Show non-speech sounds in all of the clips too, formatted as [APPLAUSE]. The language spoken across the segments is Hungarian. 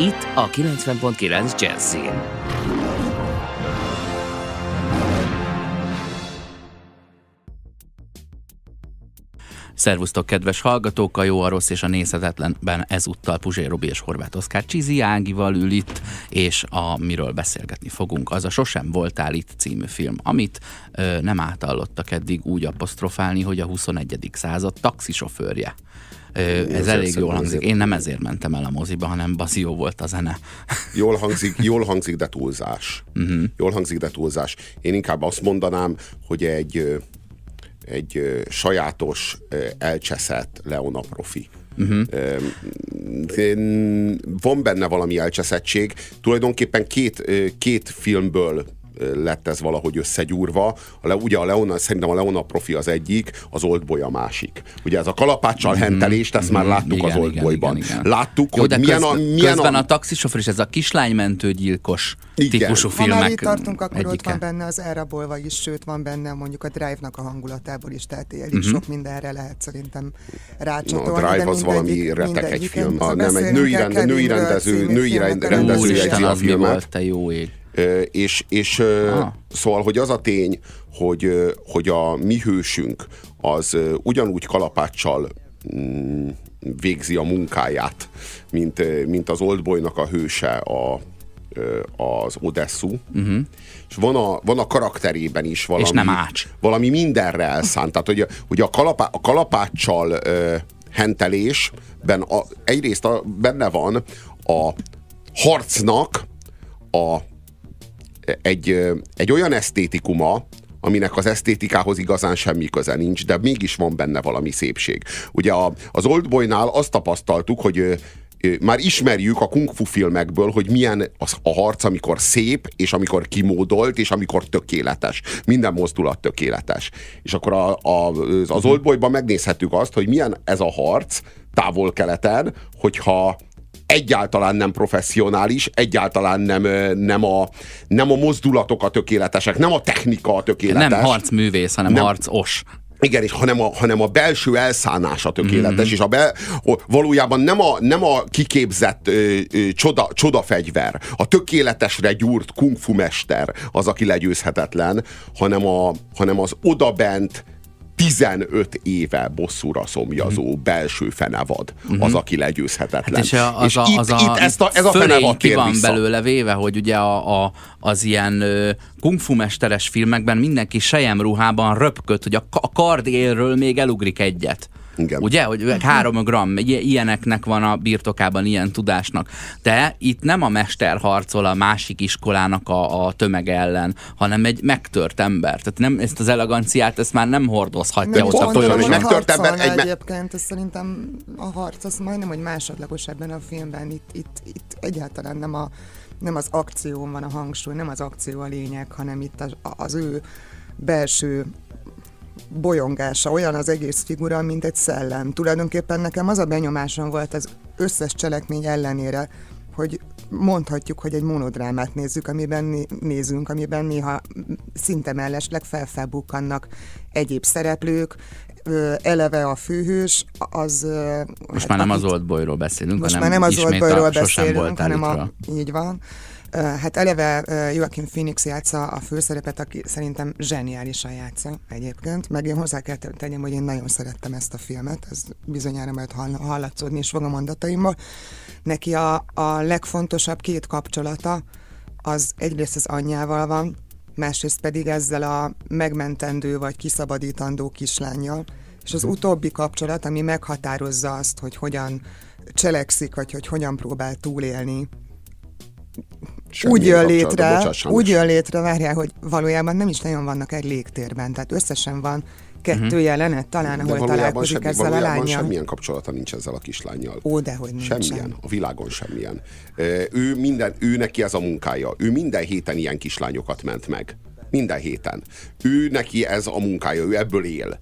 Itt a 90.9 Jazzin. Szervusztok, kedves hallgatók! A jó, a rossz és a nézhetetlenben ezúttal Puzsé Robi és Horváth Oszkár Csizi Ágival ül itt, és a miről beszélgetni fogunk, az a Sosem voltál itt című film, amit ö, nem átallottak eddig úgy apostrofálni, hogy a 21. század taxisofőrje. Ez elég jól hangzik. Én nem ezért mentem el a moziba, hanem bazió volt a zene. [LAUGHS] Jól hangzik, jól hangzik de túlzás. Uh-huh. Jól hangzik, de túlzás. Én inkább azt mondanám, hogy egy egy sajátos, elcseszett Leona profi. Uh-huh. Van benne valami elcseszettség. Tulajdonképpen két, két filmből lett ez valahogy összegyúrva. A le, ugye a Leona, szerintem a Leona profi az egyik, az Oldboy a másik. Ugye ez a kalapáccsal mm-hmm. hentelést, ezt már láttuk igen, az Oldboyban. Igen, igen, igen. Láttuk, Jó, hogy de milyen köz, a... Milyen közben a, a taxisofőr is ez a kislánymentő gyilkos igen. típusú filmek Ha már itt tartunk, akkor egyike. ott van benne az elrabolva is, sőt van benne mondjuk a Drive-nak a hangulatából is, tehát elég uh-huh. sok mindenre lehet szerintem rácsatolni. No, a Drive az valami retek egy film, nem egy női, rend, női rendező, női rendező jegyzi a filmet. te jó ég. És, és szóval, hogy az a tény, hogy, hogy a mi hősünk az ugyanúgy kalapáccsal mm, végzi a munkáját, mint, mint az Oldboynak a hőse a, az Odessu, uh-huh. és van a, van a karakterében is valami, és nem ács. valami mindenre elszánt. Tehát, hogy, hogy a, kalapá, a kalapáccsal uh, hentelésben a, egyrészt a, benne van a harcnak a egy, egy olyan esztétikuma, aminek az esztétikához igazán semmi köze nincs, de mégis van benne valami szépség. Ugye a, az Oldboynál azt tapasztaltuk, hogy már ismerjük a kung fu filmekből, hogy milyen az a harc, amikor szép, és amikor kimódolt, és amikor tökéletes. Minden mozdulat tökéletes. És akkor a, a, az Oldboyban megnézhetjük azt, hogy milyen ez a harc távol-keleten, hogyha egyáltalán nem professzionális, egyáltalán nem, nem, a, nem a mozdulatok a tökéletesek, nem a technika a tökéletes. Nem harcművész, hanem nem, harcos. Igen, és hanem a, hanem a belső elszánása tökéletes, mm-hmm. és a be, valójában nem a, nem a kiképzett ö, ö, csoda, csodafegyver, a tökéletesre gyúrt kungfu mester az, aki legyőzhetetlen, hanem, a, hanem az odabent 15 éve bosszúra szomjazó mm. belső fenevad uh-huh. az, aki legyőzhetetlen. Hát és, a, az és a, itt, az itt ezt a, ez a fenevad ki van vissza. belőle véve, hogy ugye a, a, az ilyen uh, kungfu mesteres filmekben mindenki ruhában röpköd, hogy a, a kard élről még elugrik egyet. Igen. Ugye, hogy három gram, ilyeneknek van a birtokában, ilyen tudásnak. De itt nem a mester harcol a másik iskolának a, a tömeg ellen, hanem egy megtört ember. Tehát nem, ezt az eleganciát, ezt már nem hordozhatja ott a folyam. Egy megtört ember. Egy egyébként, ez szerintem a harc, az majdnem, hogy másodlagos ebben a filmben. Itt, itt, itt egyáltalán nem a nem az akció van a hangsúly, nem az akció a lényeg, hanem itt az, az ő belső bolyongása, olyan az egész figura, mint egy szellem. Tulajdonképpen nekem az a benyomásom volt az összes cselekmény ellenére, hogy mondhatjuk, hogy egy monodrámát nézzük, amiben nézünk, amiben néha szinte mellesleg felfelbukkannak egyéb szereplők, eleve a főhős, az... Most hát, már nem akit, az Oldboyról beszélünk, most hanem már nem az Oldboyról beszélünk, hanem a, így van, Hát eleve Joaquin Phoenix játsza a főszerepet, aki szerintem zseniálisan játsza egyébként, meg én hozzá kell tegyem, hogy én nagyon szerettem ezt a filmet, ez bizonyára majd hallatszódni is fog a mondataimból. Neki a, a legfontosabb két kapcsolata az egyrészt az anyjával van, másrészt pedig ezzel a megmentendő vagy kiszabadítandó kislányjal, és az utóbbi kapcsolat, ami meghatározza azt, hogy hogyan cselekszik, vagy hogy hogyan próbál túlélni Semmi úgy jön létre, úgy jön létre, várjál, hogy valójában nem is nagyon vannak egy légtérben, tehát összesen van kettő uh-huh. jelenet talán, ahol találkozik semmi, ezzel a lányjal. semmilyen kapcsolata nincs ezzel a kislányjal. Ó, de hogy nincsen. Semmilyen, a világon semmilyen. Ő minden, ő neki ez a munkája. Ő minden héten ilyen kislányokat ment meg. Minden héten. Ő neki ez a munkája, ő ebből él.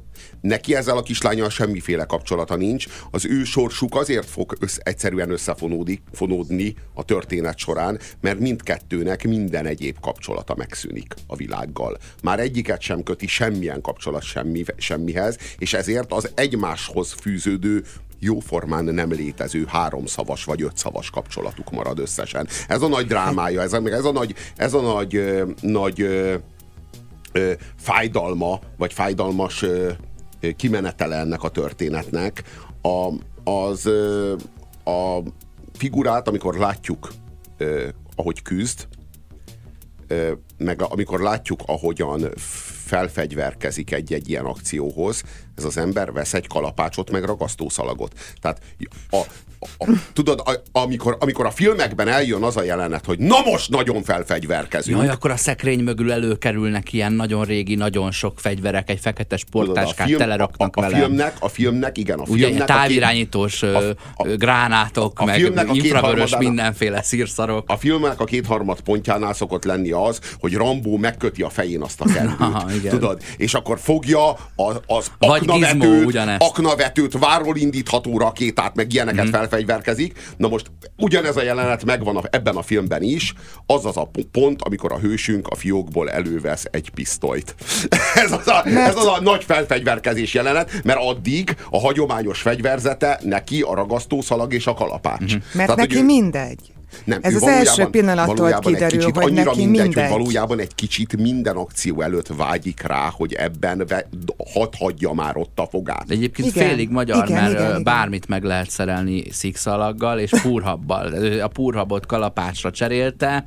Neki ezzel a kislányal semmiféle kapcsolata nincs. Az ő sorsuk azért fog össz, egyszerűen összefonódni a történet során, mert mindkettőnek minden egyéb kapcsolata megszűnik a világgal. Már egyiket sem köti semmilyen kapcsolat semmi, semmihez, és ezért az egymáshoz fűződő jóformán nem létező háromszavas vagy ötszavas kapcsolatuk marad összesen. Ez a nagy drámája, ez a, ez a nagy, ez a nagy, nagy ö, fájdalma, vagy fájdalmas ö, kimenetele ennek a történetnek, a, az a figurát, amikor látjuk, ahogy küzd, meg amikor látjuk, ahogyan felfegyverkezik egy-egy ilyen akcióhoz, ez az ember vesz egy kalapácsot, meg ragasztószalagot. Tehát a, a, tudod, a, amikor, amikor a filmekben eljön az a jelenet, hogy na most nagyon felfegyverkezünk. Jaj, akkor a szekrény mögül előkerülnek ilyen nagyon régi, nagyon sok fegyverek, egy fekete sportáskát film, teleraknak a, a, a filmnek, a filmnek, igen, a filmnek. Ugye, távirányítós a, a, a, gránátok, a, a meg filmnek infravörös mindenféle szírszarok. A filmnek a kétharmad pontjánál szokott lenni az, hogy Rambó megköti a fején azt a [LAUGHS] kendőt. Tudod? És akkor fogja az, az aknavetőt, aknavetőt, váról indítható rakétát, meg ilyeneket mm. Felfegyverkezik. Na most ugyanez a jelenet megvan a, ebben a filmben is, az az a pont, amikor a hősünk a fiókból elővesz egy pisztolyt. [LAUGHS] ez, az a, mert... ez az a nagy felfegyverkezés jelenet, mert addig a hagyományos fegyverzete neki a ragasztószalag és a kalapács. Mm-hmm. Mert Tehát, neki ő... mindegy. Nem, Ez az első pillanattól kiderül, kicsit, hogy neki mindegy, mindegy. Hogy valójában egy kicsit minden akció előtt vágyik rá, hogy ebben ve, hadd hagyja már ott a fogát. De egyébként igen, félig magyar, igen, mert igen, bármit igen. meg lehet szerelni szikszalaggal és púrhabbal. A púrhabot kalapácsra cserélte,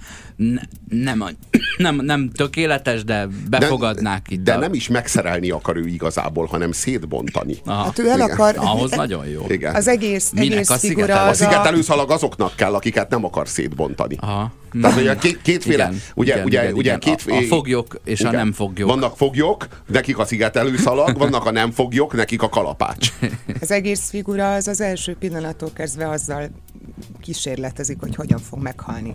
nem, [CLEARS THROAT] nem, nem tökéletes, de befogadnák de, itt. De a... nem is megszerelni akar ő igazából, hanem szétbontani. Aha. Hát ő el akar... Ahhoz nagyon jó. Igen. Az egész, Minek egész a figura az a... A szigetelőszalag azoknak kell, akiket nem akar szétbontani. Aha. Tehát ugye két, kétféle, igen, ugye, igen, ugye, igen, ugye igen. Két, a, a foglyok és igen. a nem foglyok. Vannak foglyok, nekik a szigetelőszalag, vannak a nem foglyok, nekik a kalapács. [LAUGHS] Az egész figura az az első pillanattól kezdve azzal kísérletezik, hogy hogyan fog meghalni.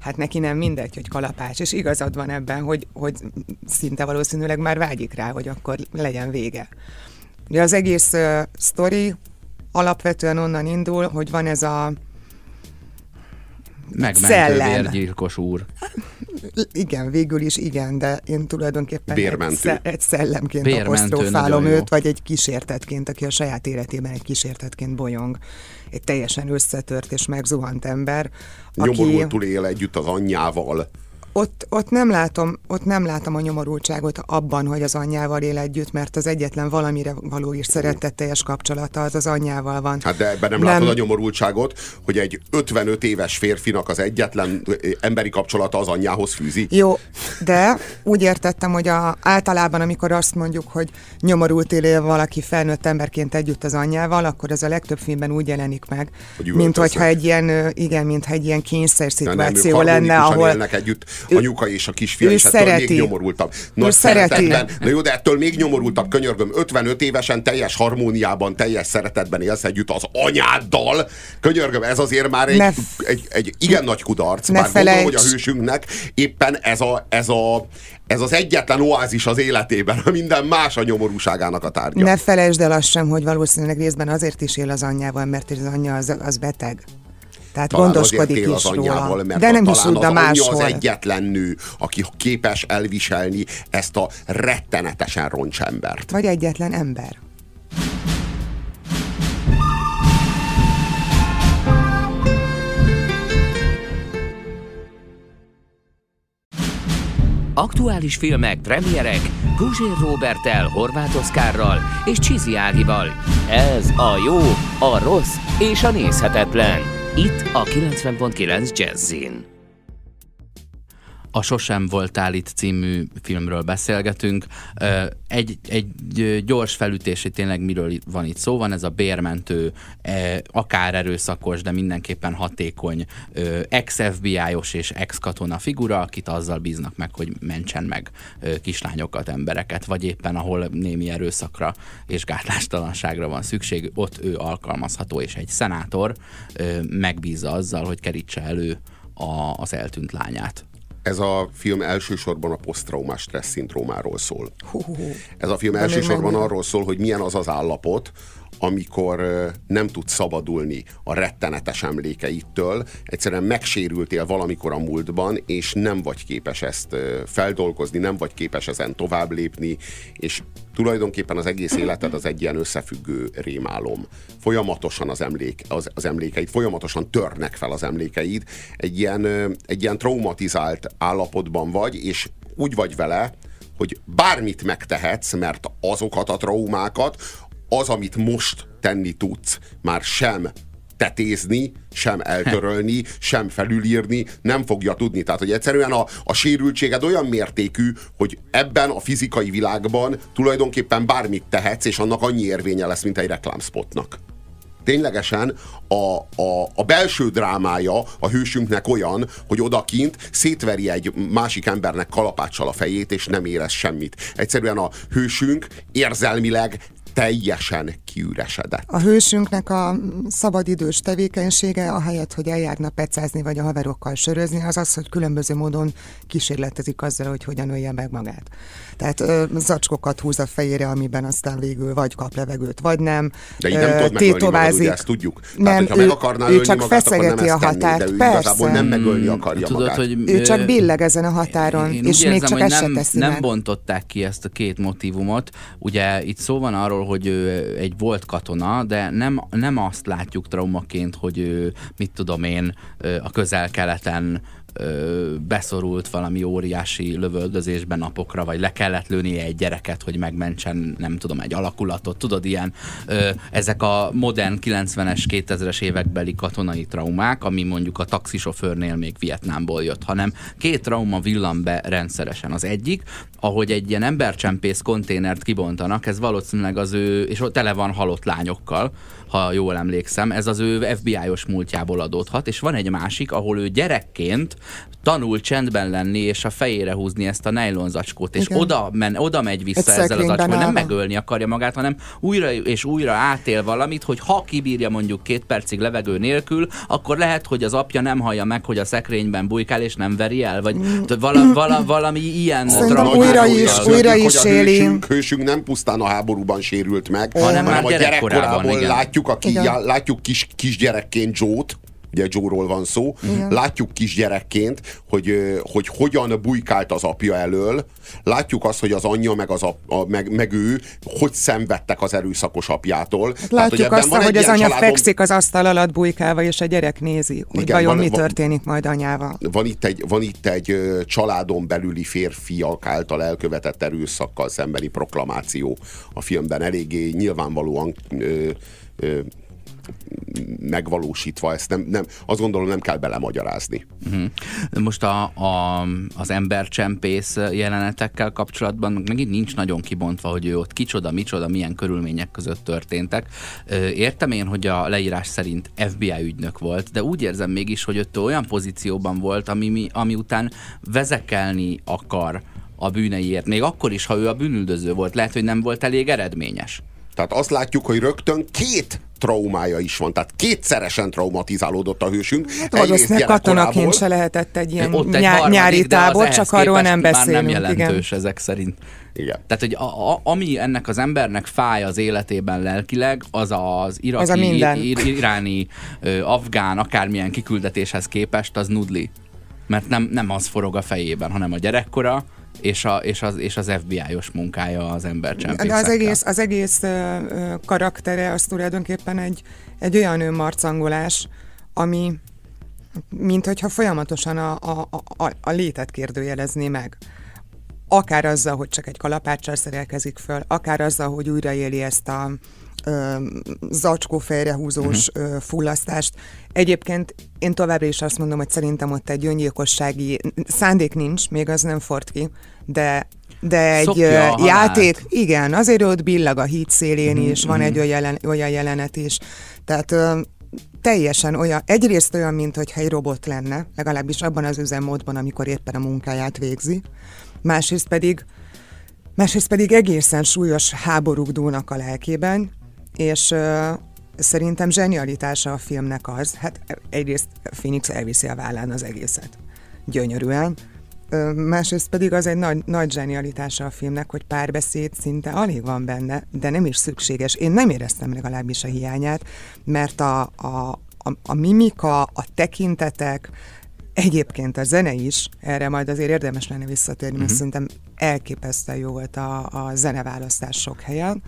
Hát neki nem mindegy, hogy kalapács, és igazad van ebben, hogy, hogy szinte valószínűleg már vágyik rá, hogy akkor legyen vége. Ugye az egész uh, sztori alapvetően onnan indul, hogy van ez a Megmentő vérgyilkos úr. Igen, végül is igen, de én tulajdonképpen egy, egy szellemként Bérmentő apostrofálom őt, vagy egy kísértetként, aki a saját életében egy kísértetként bolyong. Egy teljesen összetört és megzuhant ember. Nyomorultul aki... él együtt az anyjával ott, ott, nem látom, ott nem látom a nyomorultságot abban, hogy az anyjával él együtt, mert az egyetlen valamire való is szeretetteljes kapcsolata az az anyjával van. Hát de ebben nem, nem látod a nyomorultságot, hogy egy 55 éves férfinak az egyetlen emberi kapcsolata az anyjához fűzi. Jó, de úgy értettem, hogy a, általában, amikor azt mondjuk, hogy nyomorult él valaki felnőtt emberként együtt az anyjával, akkor az a legtöbb filmben úgy jelenik meg, hogy mint hogyha egy ilyen, igen, mint egy ilyen kényszer szituáció lenne, ahol együtt anyuka és a kisfia, és ettől szereti. még nyomorultabb. Nagy szeretetben. Na jó, de ettől még nyomorultabb, könyörgöm, 55 évesen teljes harmóniában, teljes szeretetben élsz együtt az anyáddal. Könyörgöm, ez azért már egy, egy, egy, egy igen nagy kudarc, ne bár felejts. gondolom, hogy a hősünknek éppen ez a, ez a, ez az egyetlen oázis az életében, a [LAUGHS] minden más a nyomorúságának a tárgya. Ne felejtsd el azt sem, hogy valószínűleg részben azért is él az anyjával, mert az anyja az, az beteg. Tehát talán gondoskodik is az anyjával, róla. Mert De nem is tud, máshol. az egyetlen nő, aki képes elviselni ezt a rettenetesen roncsembert. Vagy egyetlen ember. Aktuális filmek, premierek Guzsér Robertel, Horváth Oszkárral és Csizi Ágival. Ez a jó, a rossz és a nézhetetlen. Itt a 90.9 Jazzin. A Sosem voltál itt című filmről beszélgetünk. Egy, egy gyors felütési tényleg miről van itt szó, van ez a bérmentő, akár erőszakos, de mindenképpen hatékony ex-FBI-os és ex-katona figura, akit azzal bíznak meg, hogy mentsen meg kislányokat, embereket, vagy éppen ahol némi erőszakra és gátlástalanságra van szükség, ott ő alkalmazható, és egy szenátor megbízza azzal, hogy kerítse elő a, az eltűnt lányát. Ez a film elsősorban a posztraumás stressz szindrómáról szól. Ez a film elsősorban arról szól, hogy milyen az az állapot, amikor nem tudsz szabadulni a rettenetes emlékeitől, egyszerűen megsérültél valamikor a múltban, és nem vagy képes ezt feldolgozni, nem vagy képes ezen tovább lépni, és tulajdonképpen az egész életed az egy ilyen összefüggő rémálom. Folyamatosan az, emlék, az, az emlékeid, folyamatosan törnek fel az emlékeid, egy ilyen, egy ilyen traumatizált állapotban vagy, és úgy vagy vele, hogy bármit megtehetsz, mert azokat a traumákat, az, amit most tenni tudsz, már sem tetézni, sem eltörölni, sem felülírni nem fogja tudni. Tehát, hogy egyszerűen a, a sérültséged olyan mértékű, hogy ebben a fizikai világban tulajdonképpen bármit tehetsz, és annak annyi érvénye lesz, mint egy reklámspotnak. Ténylegesen a, a, a belső drámája a hősünknek olyan, hogy odakint szétveri egy másik embernek kalapáccsal a fejét, és nem érez semmit. Egyszerűen a hősünk érzelmileg teljesen kiüresedett. A hősünknek a szabadidős tevékenysége, ahelyett, hogy eljárna pecázni vagy a haverokkal sörözni, az az, hogy különböző módon kísérletezik azzal, hogy hogyan ölje meg magát. Tehát ö, zacskokat húz a fejére, amiben aztán végül vagy kap levegőt, vagy nem. De így nem ö, tudod megölni magad, ugye, ezt tudjuk. Nem, Tehát, ő, meg akarná ő csak magát, feszegeti a határt. Tenni, de ő Persze. nem megölni akarja Tudod, magát. Hogy, ő csak billeg ezen a határon, én és még érzem, csak ezt nem, nem bontották ki ezt a két motivumot. Ugye itt szó van arról, hogy ő egy volt katona, de nem, nem azt látjuk traumaként, hogy ő, mit tudom én, a közel-keleten beszorult valami óriási lövöldözésben napokra, vagy le kellett lőni egy gyereket, hogy megmentsen, nem tudom, egy alakulatot. Tudod, ilyen ö, ezek a modern 90-es, 2000-es évekbeli katonai traumák, ami mondjuk a taxisofőrnél még Vietnámból jött, hanem két trauma villan be rendszeresen. Az egyik, ahogy egy ilyen embercsempész konténert kibontanak, ez valószínűleg az ő, és ott tele van halott lányokkal, ha jól emlékszem, ez az ő FBI-os múltjából adódhat, és van egy másik, ahol ő gyerekként tanul csendben lenni, és a fejére húzni ezt a nejlonzacskót, és oda, men, oda megy vissza egy ezzel az zacskóval, nem megölni akarja magát, hanem újra és újra átél valamit, hogy ha kibírja mondjuk két percig levegő nélkül, akkor lehet, hogy az apja nem hallja meg, hogy a szekrényben bujkál, és nem veri el, vagy mm. vala, vala, valami ilyen újra is, újra is éli. Hősünk, hősünk nem pusztán a háborúban sérült meg, hanem, hanem a gyerekkorában látjuk, aki, látjuk kis, kisgyerekként Joe-t, ugye Joe-ról van szó, Igen. látjuk kisgyerekként, hogy, hogy hogyan bujkált az apja elől, látjuk azt, hogy az anyja meg, az ap, a, meg, meg ő hogy szenvedtek az erőszakos apjától. Hát látjuk Tehát, hogy azt, hogy az anya családom... fekszik az asztal alatt bujkálva, és a gyerek nézi, hogy Igen, vajon van, mi történik van, majd anyával. Van itt, egy, van itt egy családon belüli férfiak által elkövetett erőszakkal szembeni proklamáció a filmben. Eléggé nyilvánvalóan ö, megvalósítva, ezt nem, nem, azt gondolom nem kell belemagyarázni. Uh-huh. Most a, a, az embercsempész jelenetekkel kapcsolatban megint nincs nagyon kibontva, hogy ő ott kicsoda, micsoda, milyen körülmények között történtek. Értem én, hogy a leírás szerint FBI ügynök volt, de úgy érzem mégis, hogy ott olyan pozícióban volt, ami, ami után vezekelni akar a bűneiért, még akkor is, ha ő a bűnüldöző volt, lehet, hogy nem volt elég eredményes. Tehát azt látjuk, hogy rögtön két traumája is van. Tehát kétszeresen traumatizálódott a hősünk. Hát valószínűleg katonaként se lehetett egy ilyen Ott egy nyá- nyári tábor, csak arról nem beszélünk. Már nem jelentős igen. ezek szerint. Igen. Tehát, hogy a, a, ami ennek az embernek fáj az életében lelkileg, az az iraki, az a minden. Ir, iráni, ö, afgán, akármilyen kiküldetéshez képest, az nudli. Mert nem, nem az forog a fejében, hanem a gyerekkora, és, a, és, az, és az FBI-os munkája az embercsempészekkel. De az egész, az egész uh, karaktere az tulajdonképpen egy, egy olyan önmarcangolás, ami mint hogyha folyamatosan a, a, a, a létet kérdőjelezné meg. Akár azzal, hogy csak egy kalapáccsal szerelkezik föl, akár azzal, hogy újraéli ezt a zacskó fejrehúzós uh-huh. fullasztást. Egyébként én továbbra is azt mondom, hogy szerintem ott egy öngyilkossági szándék nincs, még az nem fort ki, de de egy Szokja játék, igen, azért ott billag a híd szélén mm-hmm. is, van egy olyan, jelen, olyan jelenet is. Tehát ö, teljesen olyan, egyrészt olyan, mint hogyha egy robot lenne, legalábbis abban az üzemmódban, amikor éppen a munkáját végzi. Másrészt pedig, másrészt pedig egészen súlyos háborúk dúlnak a lelkében, és szerintem zsenialitása a filmnek az, hát egyrészt Phoenix elviszi a vállán az egészet. Gyönyörűen, Másrészt pedig az egy nagy, nagy zsenialitása a filmnek, hogy párbeszéd szinte alig van benne, de nem is szükséges. Én nem éreztem legalábbis a hiányát, mert a, a, a, a mimika, a tekintetek, egyébként a zene is, erre majd azért érdemes lenne visszatérni, mert uh-huh. szerintem elképesztően jó volt a, a zeneválasztás sok helyen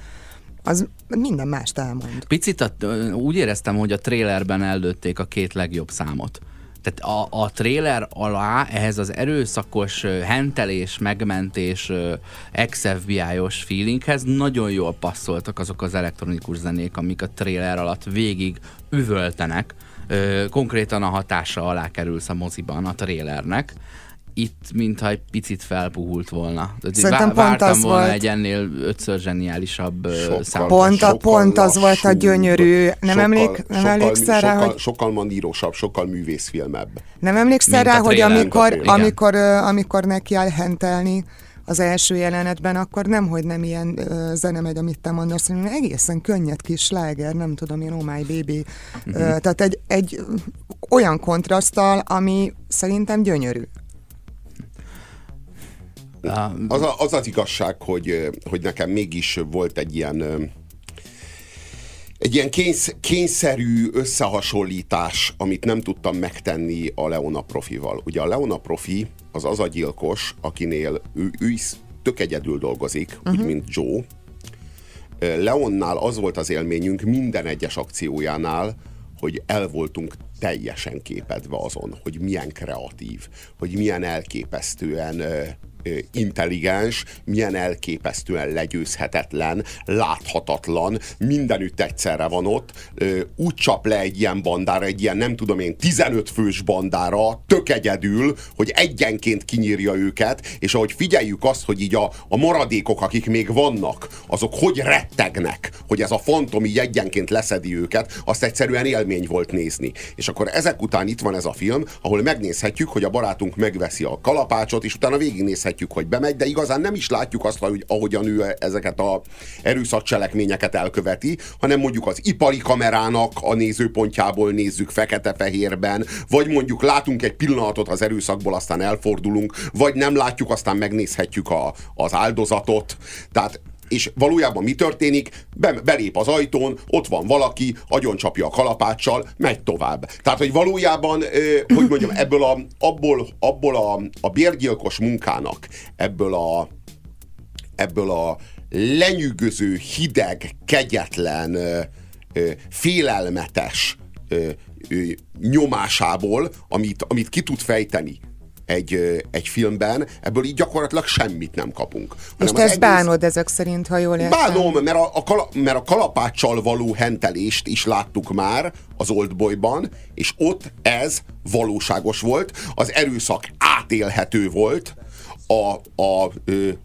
az minden mást elmond. Picit a, úgy éreztem, hogy a trélerben ellőtték a két legjobb számot. Tehát a, a trailer alá ehhez az erőszakos hentelés, megmentés, ex-FBI-os feelinghez nagyon jól passzoltak azok az elektronikus zenék, amik a trailer alatt végig üvöltenek. Konkrétan a hatása alá kerülsz a moziban a trailernek itt mintha egy picit felpuhult volna. Szerintem Vá- pont az volna volt. egy ennél ötször zseniálisabb sokkal, Pont, a, pont az volt a gyönyörű. Nem, sokkal, emlék, nem sokkal, emlékszel rá, sokkal, hogy... Sokkal mandírosabb, sokkal művészfilmebb. Nem emlékszel rá, hogy amikor, amikor, amikor neki elhentelni az első jelenetben, akkor nem, hogy nem ilyen uh, zene megy, amit te mondasz, hanem egészen könnyed kis sláger, nem tudom én, oh my baby. Uh-huh. Uh, tehát egy, egy olyan kontraszttal, ami szerintem gyönyörű. Az, a, az az igazság, hogy, hogy nekem mégis volt egy ilyen egy ilyen kénysz, kényszerű összehasonlítás, amit nem tudtam megtenni a Leona profival. Ugye a Leona profi az az a gyilkos, akinél ő, ő is tök egyedül dolgozik, uh-huh. úgy, mhm. mint Joe. Leonnál az volt az élményünk minden egyes akciójánál, hogy el voltunk teljesen képedve azon, hogy milyen kreatív, hogy milyen elképesztően intelligens, milyen elképesztően legyőzhetetlen, láthatatlan, mindenütt egyszerre van ott, úgy csap le egy ilyen bandára, egy ilyen nem tudom én 15 fős bandára, tök egyedül, hogy egyenként kinyírja őket, és ahogy figyeljük azt, hogy így a, a maradékok, akik még vannak, azok hogy rettegnek, hogy ez a fantom így egyenként leszedi őket, azt egyszerűen élmény volt nézni. És akkor ezek után itt van ez a film, ahol megnézhetjük, hogy a barátunk megveszi a kalapácsot, és utána végignézhetjük értjük, hogy bemegy, de igazán nem is látjuk azt, hogy ahogyan ő ezeket a erőszakcselekményeket elköveti, hanem mondjuk az ipari kamerának a nézőpontjából nézzük fekete-fehérben, vagy mondjuk látunk egy pillanatot az erőszakból, aztán elfordulunk, vagy nem látjuk, aztán megnézhetjük a, az áldozatot. Tehát és valójában mi történik? Be, belép az ajtón, ott van valaki, agyoncsapja a kalapáccsal, megy tovább. Tehát, hogy valójában, hogy mondjam, ebből a, abból, abból a, a bérgyilkos munkának, ebből a, ebből a lenyűgöző, hideg, kegyetlen, félelmetes nyomásából, amit, amit ki tud fejteni egy, egy filmben, ebből így gyakorlatilag semmit nem kapunk. És te ezt egész... bánod ezek szerint, ha jól értem? Bánom, mert a, a, kala, mert a kalapáccsal való hentelést is láttuk már az Oldboyban, és ott ez valóságos volt, az erőszak átélhető volt, a, a,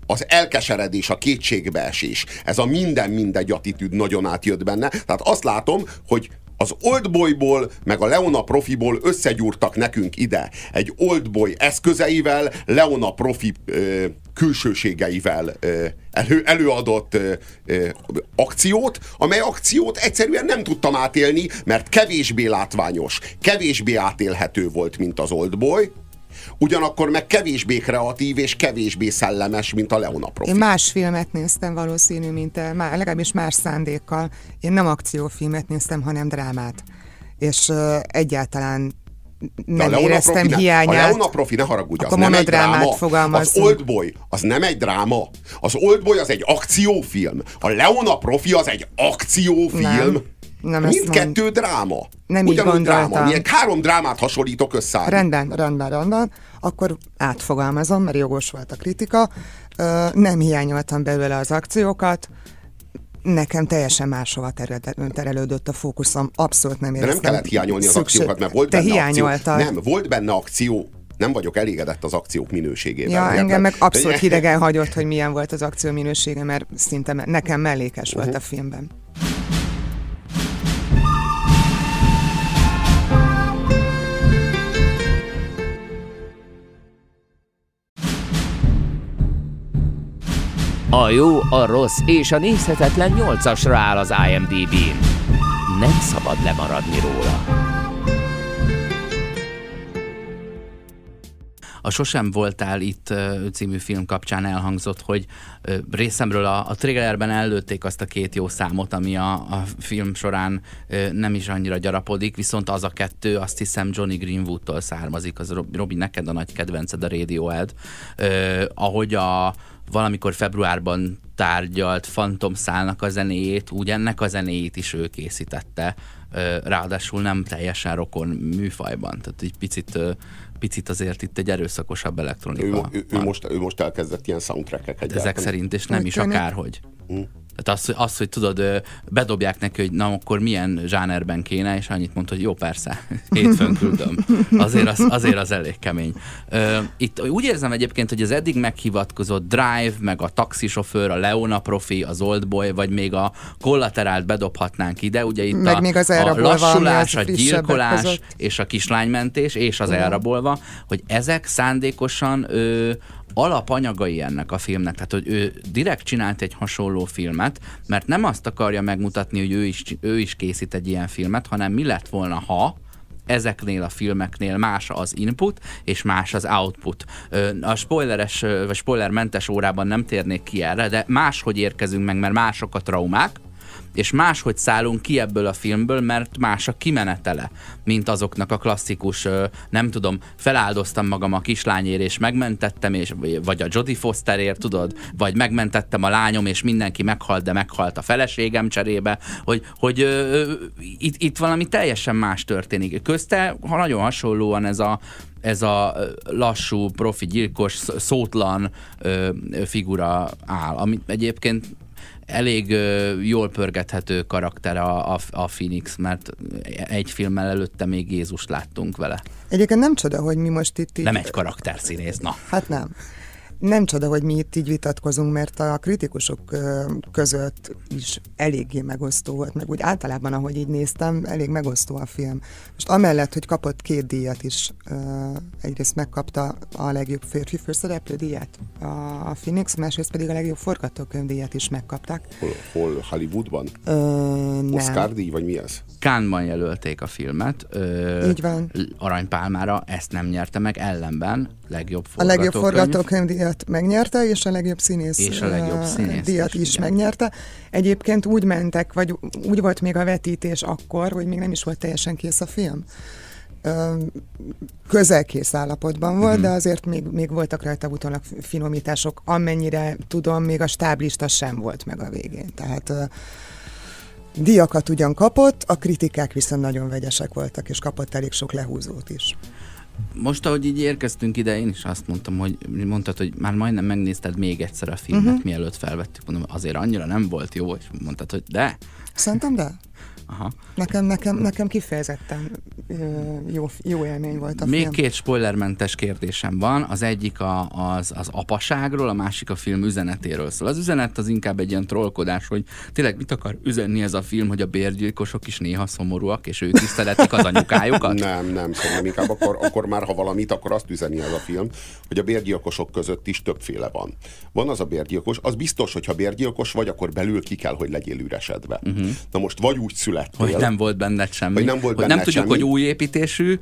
az elkeseredés, a kétségbeesés, ez a minden-mindegy attitűd nagyon átjött benne. Tehát azt látom, hogy az Oldboyból, meg a Leona Profiból összegyúrtak nekünk ide egy Oldboy eszközeivel, Leona Profi ö, külsőségeivel ö, elő, előadott ö, ö, akciót, amely akciót egyszerűen nem tudtam átélni, mert kevésbé látványos, kevésbé átélhető volt, mint az Oldboy, ugyanakkor meg kevésbé kreatív és kevésbé szellemes, mint a Leona Profi. Én más filmet néztem valószínű, mint te, má, legalábbis más szándékkal. Én nem akciófilmet néztem, hanem drámát. És uh, egyáltalán nem éreztem profi, hiányát. Ne, a Leona Profi, ne haragudj, az nem egy dráma. Az Oldboy, az nem egy dráma. Az Oldboy az egy akciófilm. A Leona Profi az egy akciófilm. Nem. Nem Mindkettő dráma. Nem Ugyanúgy így dráma. Milyen három drámát hasonlítok össze. Rendben, rendben, rendben. Akkor átfogalmazom, mert jogos volt a kritika. Nem hiányoltam belőle az akciókat. nekem teljesen máshova terelődött a fókuszom. Abszolút nem éreztem. De nem kellett hiányolni az akciókat, mert volt Te benne hiányoltad. akció. Nem, volt benne akció, nem vagyok elégedett az akciók minőségével. Ja, érted? engem meg abszolút hidegen hagyott, hogy milyen volt az akció minősége, mert szinte nekem mellékes uh-huh. volt a filmben. A jó, a rossz és a nézhetetlen nyolcasra áll az IMDb-n. Nem szabad lemaradni róla. A Sosem voltál itt című film kapcsán elhangzott, hogy részemről a, a trailerben előtték azt a két jó számot, ami a, a film során nem is annyira gyarapodik, viszont az a kettő, azt hiszem Johnny Greenwood-tól származik, az Robi, neked a nagy kedvenced a Radiohead, ahogy a valamikor februárban tárgyalt Phantom szálnak a zenéjét, úgy ennek a zenéjét is ő készítette, ráadásul nem teljesen rokon műfajban, tehát egy picit, picit azért itt egy erőszakosabb elektronika. Ő, ő, ő, most, ő most elkezdett ilyen soundtrackeket Ezek szerint, és nem is akárhogy. Mm. Tehát az, az, hogy tudod, bedobják neki, hogy na akkor milyen zsánerben kéne, és annyit mondta, hogy jó, persze, [LAUGHS] hétfőn küldöm. Azért az, azért az elég kemény. Itt úgy érzem egyébként, hogy az eddig meghivatkozott Drive, meg a taxisofőr, a Leona profi, az Oldboy, vagy még a kollaterált bedobhatnánk ide, ugye itt meg a, még az a lassulás, a gyilkolás, között. és a kislánymentés, és az elrabolva, hogy ezek szándékosan ö, alapanyagai ennek a filmnek, tehát hogy ő direkt csinált egy hasonló filmet, mert nem azt akarja megmutatni, hogy ő is, ő is készít egy ilyen filmet, hanem mi lett volna, ha ezeknél a filmeknél más az input, és más az output. A spoileres, vagy spoilermentes órában nem térnék ki erre, de máshogy érkezünk meg, mert mások a traumák, és máshogy szállunk ki ebből a filmből, mert más a kimenetele, mint azoknak a klasszikus, nem tudom, feláldoztam magam a kislányért, és megmentettem, és, vagy a Jodie Fosterért, tudod, vagy megmentettem a lányom, és mindenki meghalt, de meghalt a feleségem cserébe, hogy, hogy ö, itt, itt valami teljesen más történik. Közte ha nagyon hasonlóan ez a, ez a lassú, profi gyilkos, szótlan ö, figura áll, amit egyébként elég jól pörgethető karakter a, a, a Phoenix, mert egy filmmel előtte még Jézust láttunk vele. Egyébként nem csoda, hogy mi most itt... Nem egy karakterszínész, na. Hát nem nem csoda, hogy mi itt így vitatkozunk, mert a kritikusok között is eléggé megosztó volt, meg úgy általában, ahogy így néztem, elég megosztó a film. Most amellett, hogy kapott két díjat is, egyrészt megkapta a legjobb férfi főszereplő díjat, a Phoenix, másrészt pedig a legjobb forgatókönyvdíjat is megkapták. Hol, hol Hollywoodban? Ö, Oscar díj, vagy mi ez? Kánban jelölték a filmet. Ö, Így van. Aranypálmára, ezt nem nyerte meg, ellenben legjobb forgatókönyv. A legjobb forgatókönyvdíjat megnyerte, és a legjobb színész, és a legjobb színész díjat is, is megnyerte. Egyébként úgy mentek, vagy úgy volt még a vetítés akkor, hogy még nem is volt teljesen kész a film közelkész állapotban volt, mm-hmm. de azért még, még voltak rajta utólag finomítások, amennyire tudom, még a stáblista sem volt meg a végén. Tehát uh, diakat ugyan kapott, a kritikák viszont nagyon vegyesek voltak, és kapott elég sok lehúzót is. Most, ahogy így érkeztünk ide, én is azt mondtam, hogy mondtad, hogy már majdnem megnézted még egyszer a filmet, uh-huh. mielőtt felvettük. Mondom, azért annyira nem volt jó, és mondtad, hogy de. Szerintem de. Aha. Nekem, nekem, nekem kifejezetten jó, jó élmény volt a Még film. két spoilermentes kérdésem van. Az egyik a, az, az apaságról, a másik a film üzenetéről szól. Az üzenet az inkább egy ilyen trollkodás, hogy tényleg mit akar üzenni ez a film, hogy a bérgyilkosok is néha szomorúak, és ők is szeretik az anyukájukat? [LAUGHS] nem, nem, szóval inkább akkor, akkor már, ha valamit, akkor azt üzeni ez a film, hogy a bérgyilkosok között is többféle van. Van az a bérgyilkos, az biztos, hogy ha bérgyilkos vagy, akkor belül ki kell, hogy legyél üresedve. Uh-huh. Na most vagy úgy szület, születtél. Hogy nem volt benned semmi. Hogy nem volt hogy nem tudjuk, semmi. hogy új építésű,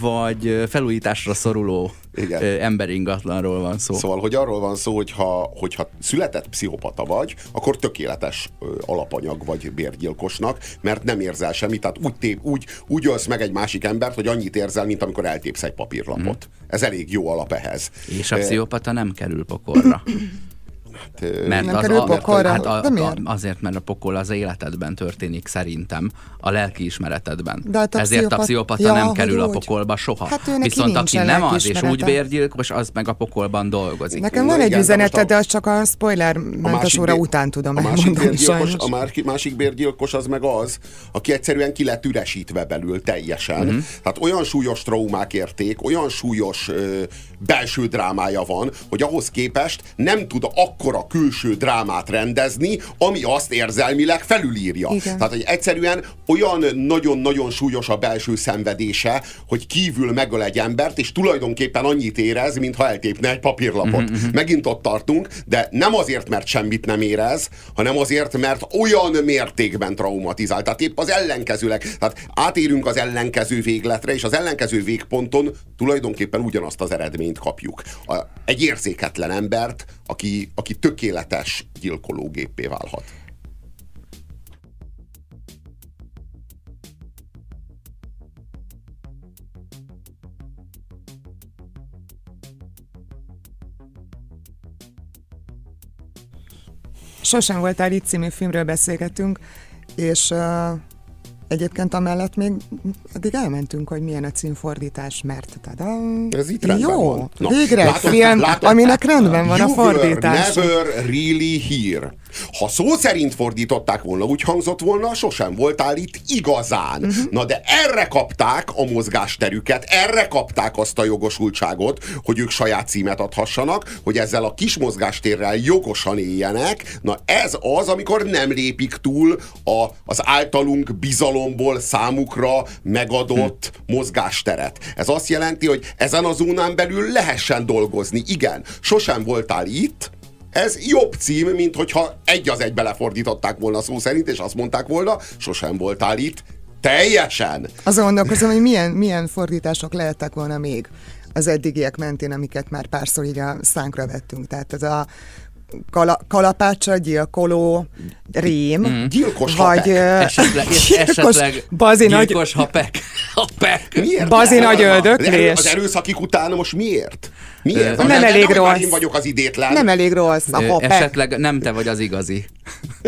vagy felújításra szoruló Igen. emberingatlanról van szó. Szóval, hogy arról van szó, hogy ha, hogyha született pszichopata vagy, akkor tökéletes alapanyag vagy bérgyilkosnak, mert nem érzel semmit, tehát úgy, tép, úgy, úgy ölsz meg egy másik embert, hogy annyit érzel, mint amikor eltépsz egy papírlapot. Mm. Ez elég jó alap ehhez. És a pszichopata nem kerül [COUGHS] pokorra. mert nem az, kerül pokolra? Hát a, a, azért, mert a pokol az életedben történik szerintem, a lelkiismeretedben. De a Ezért a pszichopata ja, nem kerül úgy. a pokolba soha. Hát Viszont aki nem az, és úgy vérgyilkos, az meg a pokolban dolgozik. Nekem van egy üzeneted, de az csak a spoiler mentes óra után tudom a másik bérgyilkos, A másik, bérgyilkos az meg az, aki egyszerűen ki lett üresítve belül teljesen. Uh-huh. Tehát olyan súlyos traumák érték, olyan súlyos ö, belső drámája van, hogy ahhoz képest nem tud akkora külső drámát rendezni, ami azt érzelmileg felülírja. Igen. Tehát, hogy egyszerűen olyan nagyon-nagyon súlyos a belső szenvedése, hogy kívül megöl egy embert, és tulajdonképpen annyit érez, mintha eltépne egy papírlapot. Uh-huh. Megint ott tartunk, de nem azért, mert semmit nem érez, hanem azért, mert olyan mértékben traumatizál. Tehát épp az ellenkezőleg. Tehát átérünk az ellenkező végletre, és az ellenkező végponton tulajdonképpen ugyanazt az eredményt kapjuk. A, egy érzéketlen embert, aki, aki tökéletes gyilkológépé válhat. Sosem voltál itt című filmről beszélgetünk, és egyébként amellett még addig elmentünk, hogy milyen a címfordítás, mert tada, Ez itt jó, van. Na, végre látod, film, látod, aminek rendben van a fordítás. never really here. Ha szó szerint fordították volna, úgy hangzott volna, sosem voltál itt igazán. Uh-huh. Na de erre kapták a mozgásterüket, erre kapták azt a jogosultságot, hogy ők saját címet adhassanak, hogy ezzel a kis mozgástérrel jogosan éljenek. Na ez az, amikor nem lépik túl a, az általunk bizalomból számukra megadott hm. mozgásteret. Ez azt jelenti, hogy ezen a zónán belül lehessen dolgozni. Igen, sosem voltál itt, ez jobb cím, mint hogyha egy az egy belefordították volna szó szerint, és azt mondták volna, sosem voltál itt, teljesen. Azon gondolkozom, hogy milyen, milyen fordítások lehettek volna még az eddigiek mentén, amiket már párszor így a szánkra vettünk. Tehát ez a kala, kalapácsa, gyilkoló, rém, mm. gyilkos vagy hapek. Esetleg, gyilkos, esetleg bazi gyilkos nagy... hapek. [LAUGHS] hapek. Miért? Bazi nagy öldöklés. Az erőszakik után most miért? Miért? Nem, nem elég rossz. Én vagyok az idétlen. Nem elég rossz. A. Esetleg nem te vagy az igazi.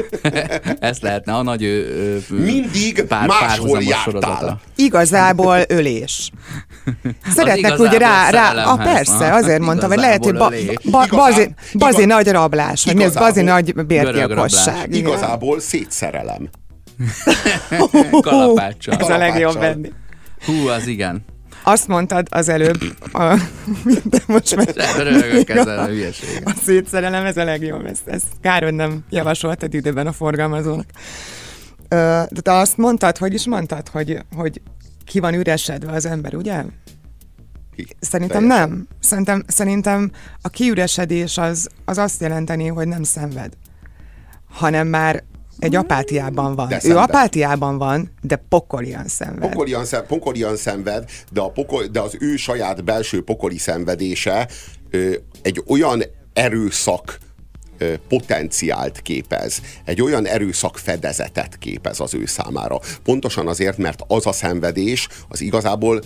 [LAUGHS] Ezt lehetne a nagy ő, Mindig pár, máshol jártál. Igazából ölés. Szeretnek úgy rá, rá a persze, azért mondtam, hogy lehet, hogy ba, ba, bazi, bazi nagy rablás, vagy mi ez bazi nagy bérgyilkosság. Igazából szétszerelem. [LAUGHS] Kalapáccsal. Ez a legjobb benni. Hú, az igen. Azt mondtad az előbb, a, de most már... Röhögök ezzel a hülyeség. A szétszerelem, ez a legjobb, ezt, ezt kár, hogy nem javasoltad időben a forgalmazónak. De te azt mondtad, hogy is mondtad, hogy, hogy ki van üresedve az ember, ugye? Szerintem nem. Szerintem, szerintem a kiüresedés az, az azt jelenteni, hogy nem szenved, hanem már egy apátiában van. De ő szenved. apátiában van, de pokolian szenved. Pokolian, szenved, pokolian szenved, de, a pokol, de az ő saját belső pokoli szenvedése ö, egy olyan erőszak potenciált képez, egy olyan erőszak fedezetet képez az ő számára. Pontosan azért, mert az a szenvedés az igazából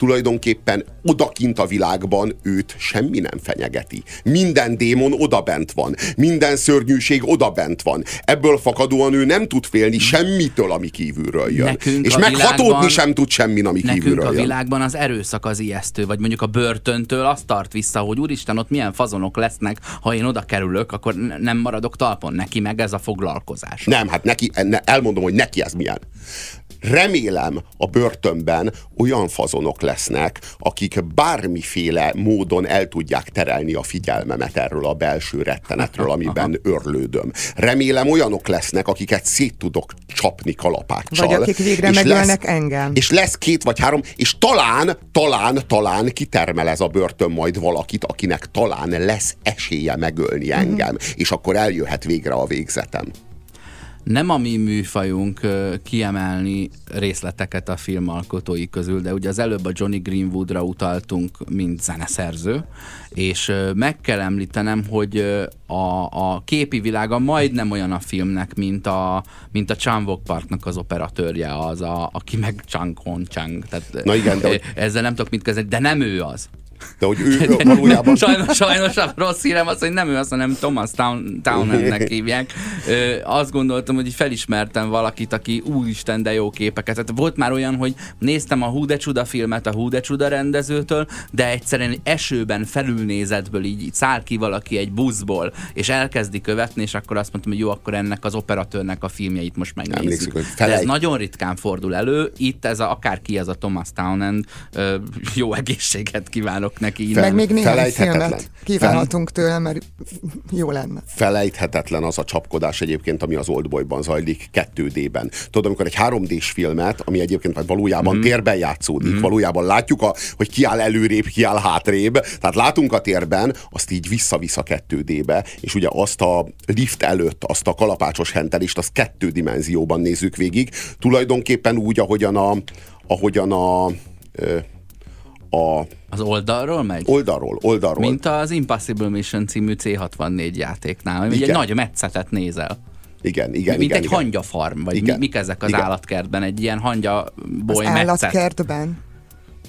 tulajdonképpen odakint a világban őt semmi nem fenyegeti. Minden démon odabent van, minden szörnyűség odabent van. Ebből fakadóan ő nem tud félni semmitől, ami kívülről jön. Nekünk és meghatódni sem tud semmi, ami nekünk kívülről a világban az erőszak az ijesztő, vagy mondjuk a börtöntől azt tart vissza, hogy úristen, ott milyen fazonok lesznek, ha én oda kerülök, akkor nem maradok talpon. Neki meg ez a foglalkozás. Nem, hát neki, elmondom, hogy neki ez milyen remélem a börtönben olyan fazonok lesznek, akik bármiféle módon el tudják terelni a figyelmemet erről a belső rettenetről, [LAUGHS] amiben örlődöm. Remélem olyanok lesznek, akiket szét tudok csapni kalapáccsal. Vagy akik végre megölnek engem. És lesz két vagy három, és talán, talán, talán kitermel ez a börtön majd valakit, akinek talán lesz esélye megölni engem, mm-hmm. és akkor eljöhet végre a végzetem nem a mi műfajunk kiemelni részleteket a filmalkotói közül, de ugye az előbb a Johnny Greenwoodra utaltunk, mint zeneszerző, és meg kell említenem, hogy a, a képi világa majdnem olyan a filmnek, mint a, mint a Chan Parknak az operatőrje, az, a, aki meg Chang Hon Chang. Tehát, Na igen, de... Ezzel nem tudok mit kezdeni, de nem ő az. De hogy ő valójában... sajnos, sajnos a rossz hírem az, hogy nem ő az, hanem Thomas Town, Townendnek hívják. Ö, azt gondoltam, hogy felismertem valakit, aki úristen, de jó képeket. Tehát volt már olyan, hogy néztem a Hú de Csuda filmet a Hú de Csuda rendezőtől, de egyszerűen esőben felülnézetből így, így száll ki valaki egy buszból, és elkezdi követni, és akkor azt mondtam, hogy jó, akkor ennek az operatőrnek a filmjeit most megnézzük. Emlékszük, hogy felej... De ez nagyon ritkán fordul elő. Itt ez a, akárki az a Thomas Townend, ö, jó egészséget kívánok neki. Innen. Meg még néhány filmet kívánhatunk tőle, mert jó lenne. Felejthetetlen az a csapkodás egyébként, ami az Oldboyban zajlik 2D-ben. Tudod, amikor egy 3D-s filmet, ami egyébként vagy valójában mm. térben játszódik, mm. valójában látjuk, a, hogy ki áll előrébb, ki áll hátrébb, tehát látunk a térben, azt így vissza-vissza 2D-be, és ugye azt a lift előtt, azt a kalapácsos hentelést, azt kettő dimenzióban nézzük végig, tulajdonképpen úgy, ahogyan a, ahogyan a, a az oldalról megy? Oldalról, oldalról. Mint az Impossible Mission című C64 játéknál, hogy egy nagy metszetet nézel. Igen, igen, Mint igen, egy igen. hangyafarm, vagy igen. mik ezek az igen. állatkertben? Egy ilyen hangya boly Az állatkertben?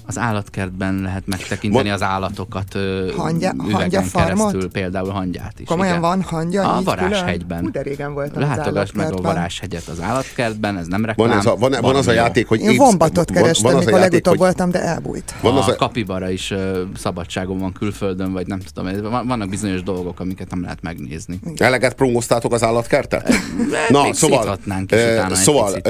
Az állatkertben lehet megtekinteni van, az állatokat hangya, hangya keresztül, például hangyát is. Komolyan igen. van hangya? A Varázshegyben. Hú, régen voltam Látogass meg a Varázshegyet az állatkertben, ez nem reklám. Van, ez a, van, van az a játék, hogy... Én vombatot kerestem, van, van mikor legutóbb hogy... voltam, de elbújt. Van az a, a kapibara is uh, szabadságon van külföldön, vagy nem tudom, vannak bizonyos dolgok, amiket nem lehet megnézni. Eleget promóztátok az állatkertet? Na, szóval, szóval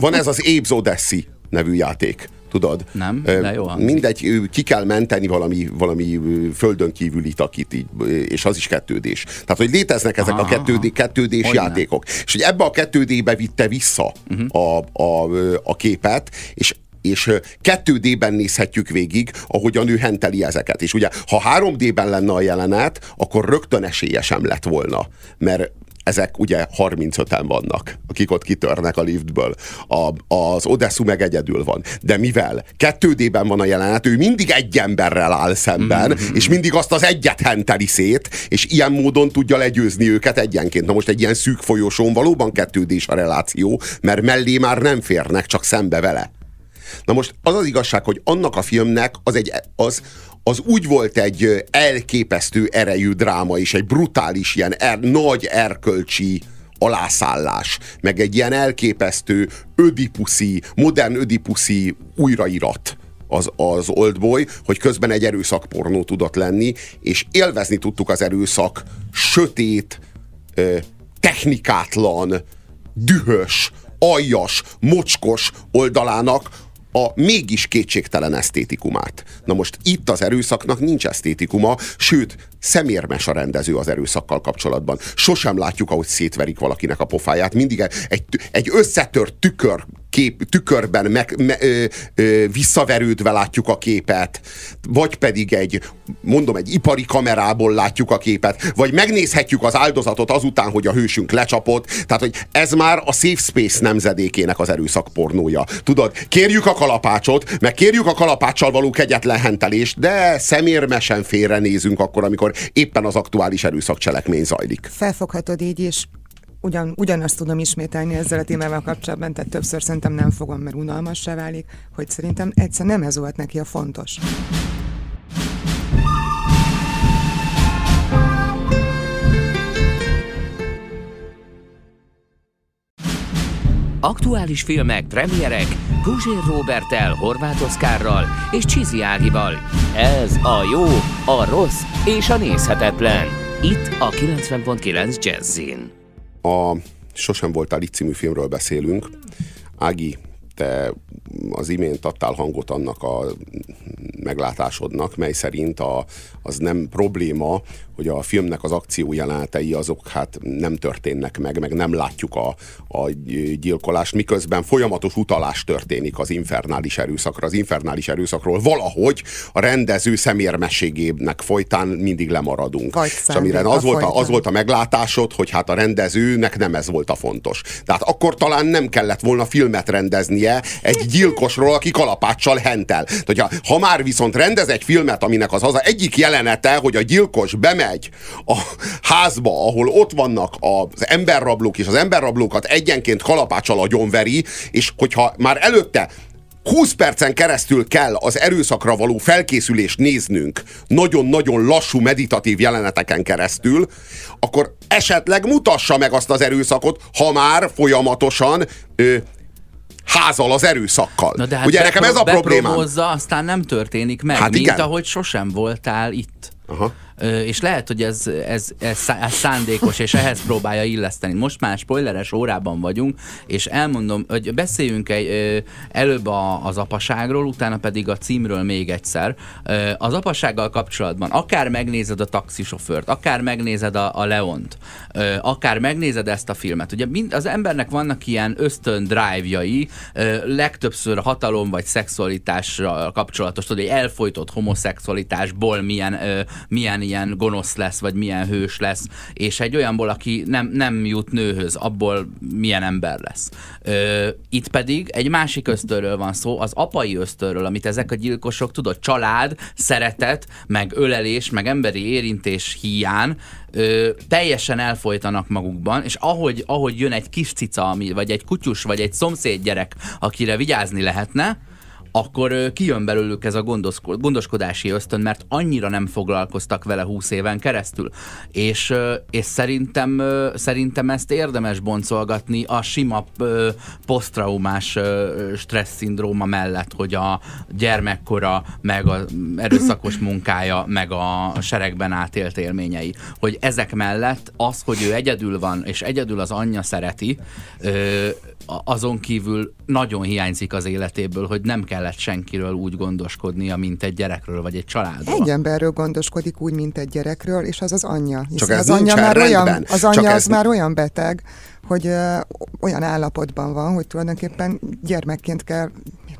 van ez az Apes Odyssey nevű játék tudod? Nem, de jó hangzik. Mindegy, ki kell menteni valami, valami földön kívüli takit, így, és az is kettődés. Tehát, hogy léteznek ezek aha, a kettődé, kettődés játékok. És hogy ebbe a kettődébe vitte vissza uh-huh. a, a, a képet, és és 2D-ben nézhetjük végig, ahogy a nő henteli ezeket. És ugye, ha 3D-ben lenne a jelenet, akkor rögtön esélye sem lett volna. Mert ezek ugye 35-en vannak, akik ott kitörnek a liftből. A, az Odessu meg egyedül van. De mivel 2D-ben van a jelenet, ő mindig egy emberrel áll szemben, mm-hmm. és mindig azt az egyet henteli szét, és ilyen módon tudja legyőzni őket egyenként. Na most egy ilyen szűk folyosón valóban 2 a reláció, mert mellé már nem férnek, csak szembe vele. Na most az az igazság, hogy annak a filmnek az, egy, az, az úgy volt egy elképesztő erejű dráma, és egy brutális, ilyen er, nagy erkölcsi alászállás, meg egy ilyen elképesztő ödipuszi, modern ödipuszi újrairat az, az Oldboy, hogy közben egy erőszakpornó tudott lenni, és élvezni tudtuk az erőszak sötét, technikátlan, dühös, aljas, mocskos oldalának, a mégis kétségtelen esztétikumát. Na most itt az erőszaknak nincs esztétikuma, sőt, szemérmes a rendező az erőszakkal kapcsolatban. Sosem látjuk, ahogy szétverik valakinek a pofáját. Mindig egy, egy összetört tükör kép, tükörben meg, me, ö, ö, visszaverődve látjuk a képet, vagy pedig egy, mondom, egy ipari kamerából látjuk a képet, vagy megnézhetjük az áldozatot azután, hogy a hősünk lecsapott. Tehát, hogy ez már a Safe Space nemzedékének az erőszak pornója. Tudod, kérjük a kalapácsot, meg kérjük a kalapáccsal való kegyetlen hentelést, de szemérmesen félrenézünk akkor, amikor éppen az aktuális erőszakcselekmény zajlik. Felfoghatod így is, ugyan, ugyanazt tudom ismételni ezzel a témával kapcsolatban, tehát többször szerintem nem fogom, mert unalmassá válik, hogy szerintem egyszer nem ez volt neki a fontos. Aktuális filmek, premierek, Guzsér Robertel, Horváth Oszkárral és Csizi Ágival. Ez a jó, a rossz és a nézhetetlen. Itt a 90.9 Jazzin. A Sosem voltál itt című filmről beszélünk. Ági, te az imént adtál hangot annak a meglátásodnak, mely szerint a, az nem probléma, hogy a filmnek az akció jelenetei azok hát nem történnek meg, meg nem látjuk a, a gyilkolást, miközben folyamatos utalás történik az infernális erőszakra. Az infernális erőszakról valahogy a rendező szemérmességének folytán mindig lemaradunk. Vagy És amire az volt, a, az volt a meglátásod, hogy hát a rendezőnek nem ez volt a fontos. Tehát akkor talán nem kellett volna filmet rendeznie egy gyilkosról, aki kalapáccsal hentel. Tehát, ha már viszont rendez egy filmet, aminek az az egyik jelenete, hogy a gyilkos bemegy bemegy a házba, ahol ott vannak az emberrablók, és az emberrablókat egyenként kalapácsal agyonveri, és hogyha már előtte 20 percen keresztül kell az erőszakra való felkészülést néznünk, nagyon-nagyon lassú meditatív jeleneteken keresztül, akkor esetleg mutassa meg azt az erőszakot, ha már folyamatosan ö, házal az erőszakkal. Na de hát Ugye nekem ez a problémám. aztán nem történik meg, hát mint igen. ahogy sosem voltál itt. Aha és lehet, hogy ez, ez, ez, szándékos, és ehhez próbálja illeszteni. Most már spoileres órában vagyunk, és elmondom, hogy beszéljünk egy, előbb a, az apaságról, utána pedig a címről még egyszer. Az apasággal kapcsolatban akár megnézed a taxisofőrt, akár megnézed a, a Leont, akár megnézed ezt a filmet. Ugye mind, az embernek vannak ilyen ösztön drive-jai, legtöbbször hatalom vagy szexualitásra kapcsolatos, tudod, egy elfolytott homoszexualitásból milyen, milyen milyen gonosz lesz, vagy milyen hős lesz, és egy olyanból, aki nem, nem jut nőhöz, abból milyen ember lesz. Ö, itt pedig egy másik ösztörről van szó, az apai ösztörről, amit ezek a gyilkosok, tudod, család, szeretet, meg ölelés, meg emberi érintés hiány ö, teljesen elfolytanak magukban, és ahogy, ahogy jön egy kis cica, ami, vagy egy kutyus, vagy egy szomszéd gyerek, akire vigyázni lehetne, akkor kijön belőlük ez a gondoskodási ösztön, mert annyira nem foglalkoztak vele 20 éven keresztül. És, és szerintem, szerintem ezt érdemes boncolgatni a sima posztraumás stressz szindróma mellett, hogy a gyermekkora, meg az erőszakos munkája, meg a seregben átélt élményei. Hogy ezek mellett az, hogy ő egyedül van, és egyedül az anyja szereti, azon kívül nagyon hiányzik az életéből, hogy nem kellett senkiről úgy gondoskodnia, mint egy gyerekről vagy egy családról. Egy emberről gondoskodik úgy, mint egy gyerekről, és az az anyja. Csak ez az anyja már olyan, az anyja az ez... már olyan beteg, hogy ö, olyan állapotban van, hogy tulajdonképpen gyermekként kell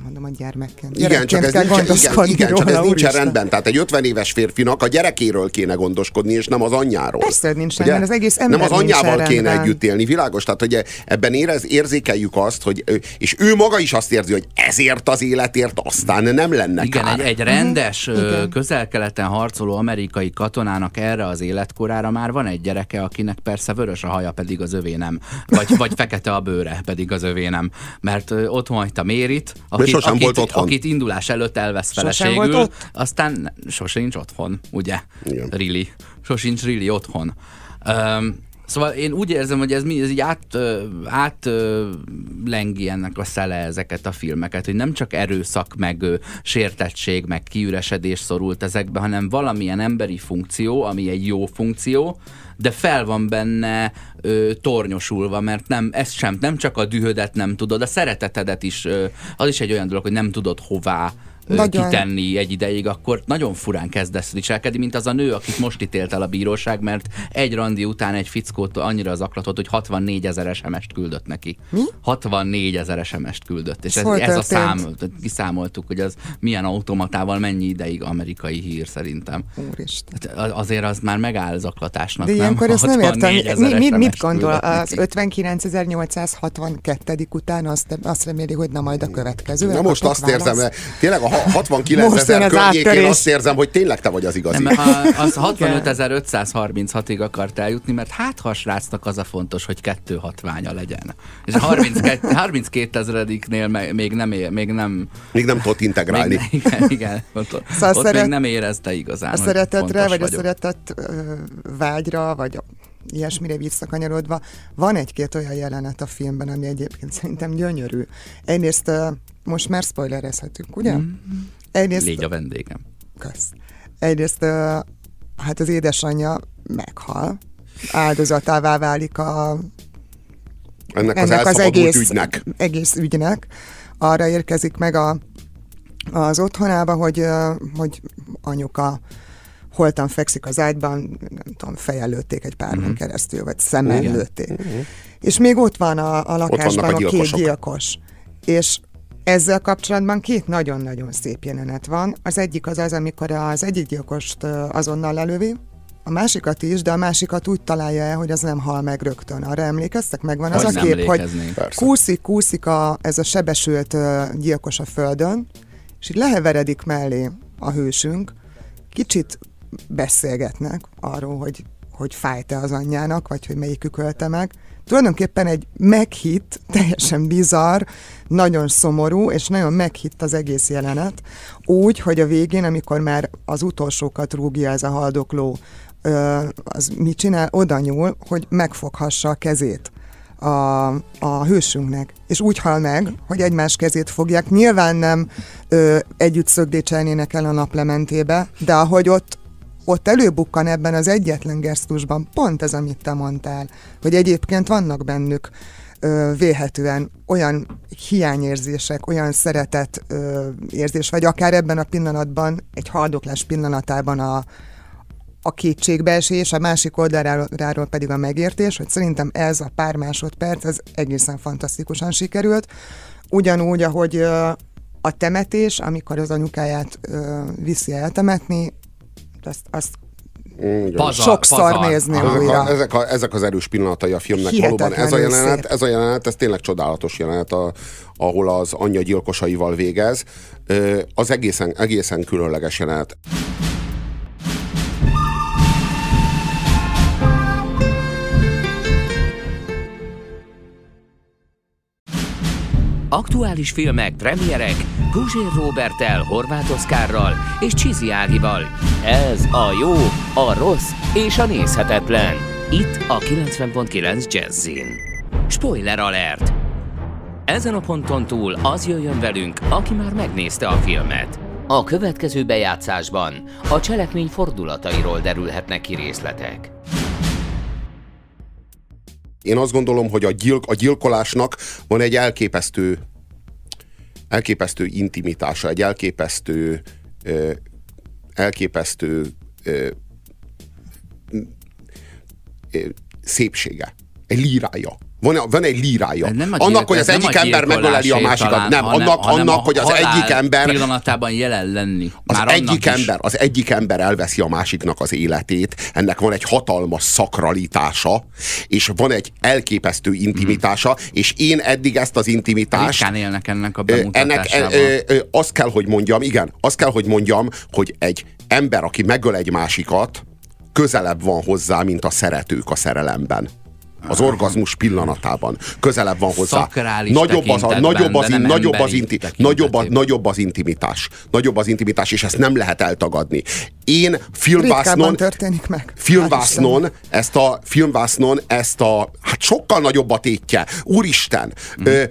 mondom a gyermekként. Igen, csak ez, nincs, igen, igen, róla, csak ez nincsen rendben. Tehát egy 50 éves férfinak a gyerekéről kéne gondoskodni, és nem az anyjáról. Persze, nincs rendben, az egész ember Nem az anyjával kéne együtt élni, világos? Tehát, hogy ebben érez, érzékeljük azt, hogy és ő maga is azt érzi, hogy ezért az életért aztán nem lenne Igen, kár. egy, egy rendes, uh-huh. közel-keleten harcoló amerikai katonának erre az életkorára már van egy gyereke, akinek persze vörös a haja, pedig az övé nem. Vagy, vagy fekete a bőre, pedig az övé nem. Mert otthon hagyta Mérit, aki sosem akit, volt otthon. Akit indulás előtt elvesz feleségül, volt aztán sosem otthon, ugye? Igen. Really. Sosincs really otthon. Um, Szóval én úgy érzem, hogy ez, mi, ez így át, át lengi ennek a szele ezeket a filmeket, hogy nem csak erőszak, meg sértettség, meg kiüresedés szorult ezekbe, hanem valamilyen emberi funkció, ami egy jó funkció, de fel van benne ö, tornyosulva, mert nem, ez sem, nem csak a dühödet nem tudod, a szeretetedet is, ö, az is egy olyan dolog, hogy nem tudod hová nagyon... kitenni egy ideig, akkor nagyon furán kezdesz viselkedni, mint az a nő, akit most ítélt el a bíróság, mert egy randi után egy fickót annyira zaklatott, hogy 64 ezer SMS-t küldött neki. Mi? 64 ezer SMS-t küldött. És ez, ez a szám, kiszámoltuk, hogy az milyen automatával mennyi ideig amerikai hír szerintem. Úristen. Hát azért az már megáll zaklatásnak, De ilyenkor ezt nem értem. Mi, mit, mit gondol az 59.862. után azt, azt reméli, hogy na majd a következő? Na most azt válasz? érzem, tényleg a 69 ezer környékén azt érzem, hogy tényleg te vagy az igazi. Nem, az [LAUGHS] 65.536-ig akart eljutni, mert hát ha a srácnak az a fontos, hogy kettő hatványa legyen. És a 32, 32 ezrediknél még nem, még nem... Még nem tudott integrálni. Még, igen, igen. Ott, szóval ott szeret, még nem érezte igazán, A szeretetre, vagy vagyok. a szeretet vágyra, vagy a ilyesmire visszakanyarodva, van egy-két olyan jelenet a filmben, ami egyébként szerintem gyönyörű. Egyrészt most már spoilerezhetünk, ugye? Mm. Egyrészt, Légy a vendégem. Kösz. Egyrészt hát az édesanyja meghal, áldozatává válik a ennek, ennek az, az egész ügynek. egész ügynek. Arra érkezik meg a, az otthonába, hogy, hogy anyuka holtan fekszik az ágyban, nem tudom, fejel lőtték egy pár uh-huh. keresztül, vagy szemmel lőtték. Uh-huh. És még ott van a, a lakásban a, a két gyilkos. És ezzel kapcsolatban két nagyon-nagyon szép jelenet van. Az egyik az az, amikor az egyik gyilkost azonnal lelövi, a másikat is, de a másikat úgy találja el, hogy az nem hal meg rögtön. Arra emlékeztek? Megvan az hogy a kép, hogy kúszik, kúszik a, ez a sebesült gyilkos a földön, és így leheveredik mellé a hősünk, kicsit beszélgetnek arról, hogy, hogy fájt-e az anyjának, vagy hogy melyikük ölte meg, tulajdonképpen egy meghitt, teljesen bizarr, nagyon szomorú, és nagyon meghitt az egész jelenet, úgy, hogy a végén, amikor már az utolsókat rúgja ez a haldokló, az mit csinál? Oda nyúl, hogy megfoghassa a kezét a, a hősünknek. És úgy hal meg, hogy egymás kezét fogják. Nyilván nem ö, együtt szögdécselnének el a naplementébe, de ahogy ott ott előbukkan ebben az egyetlen gesztusban pont ez, amit te mondtál, hogy egyébként vannak bennük ö, véhetően olyan hiányérzések, olyan szeretet ö, érzés, vagy akár ebben a pillanatban, egy haldoklás pillanatában a, a kétségbeesés, a másik oldaláról pedig a megértés, hogy szerintem ez a pár másodperc, ez egészen fantasztikusan sikerült. Ugyanúgy, ahogy a temetés, amikor az anyukáját viszi eltemetni, azt, azt Paza, sokszor paza. nézni ezek újra. A, ezek, a, ezek az erős pillanatai a filmnek valóban. Ez a jelenet, ez a jelenet, ez tényleg csodálatos jelenet, a, ahol az anyja gyilkosaival végez. Az egészen, egészen különleges jelenet. Aktuális filmek, premierek Guzsér Robertel, Horváth Oszkárral és Csizi Ágival. Ez a jó, a rossz és a nézhetetlen. Itt a 90.9 Jazzin. Spoiler alert! Ezen a ponton túl az jöjjön velünk, aki már megnézte a filmet. A következő bejátszásban a cselekmény fordulatairól derülhetnek ki részletek. Én azt gondolom, hogy a, gyilk, a gyilkolásnak van egy elképesztő elképesztő intimitása, egy elképesztő ö, elképesztő ö, ö, szépsége, egy lírája. Van, van egy lírája. Nem annak, hogy az egyik ember megöleli a másikat. Talán, nem, hanem, annak, hanem annak hogy az egyik ember... pillanatában jelen lenni. Az egyik, ember, az egyik ember elveszi a másiknak az életét, ennek van egy hatalmas szakralitása, és van egy elképesztő intimitása, hmm. és én eddig ezt az intimitást... Ritkán élnek ennek a bemutatásában. Ennek, ö, ö, azt kell, hogy mondjam, igen, azt kell, hogy mondjam, hogy egy ember, aki megöl egy másikat, közelebb van hozzá, mint a szeretők a szerelemben az orgazmus pillanatában. Közelebb van hozzá. Nagyobb az, a, nagyobb, az, in, nagyobb, az inti, nagyobb, a, nagyobb az intimitás. Nagyobb az intimitás, és ezt nem lehet eltagadni. Én filmvásznon, történik meg. Filmvásznon, ezt a, filmvásznon ezt a, hát sokkal nagyobb a tétje. Úristen, mm. ö,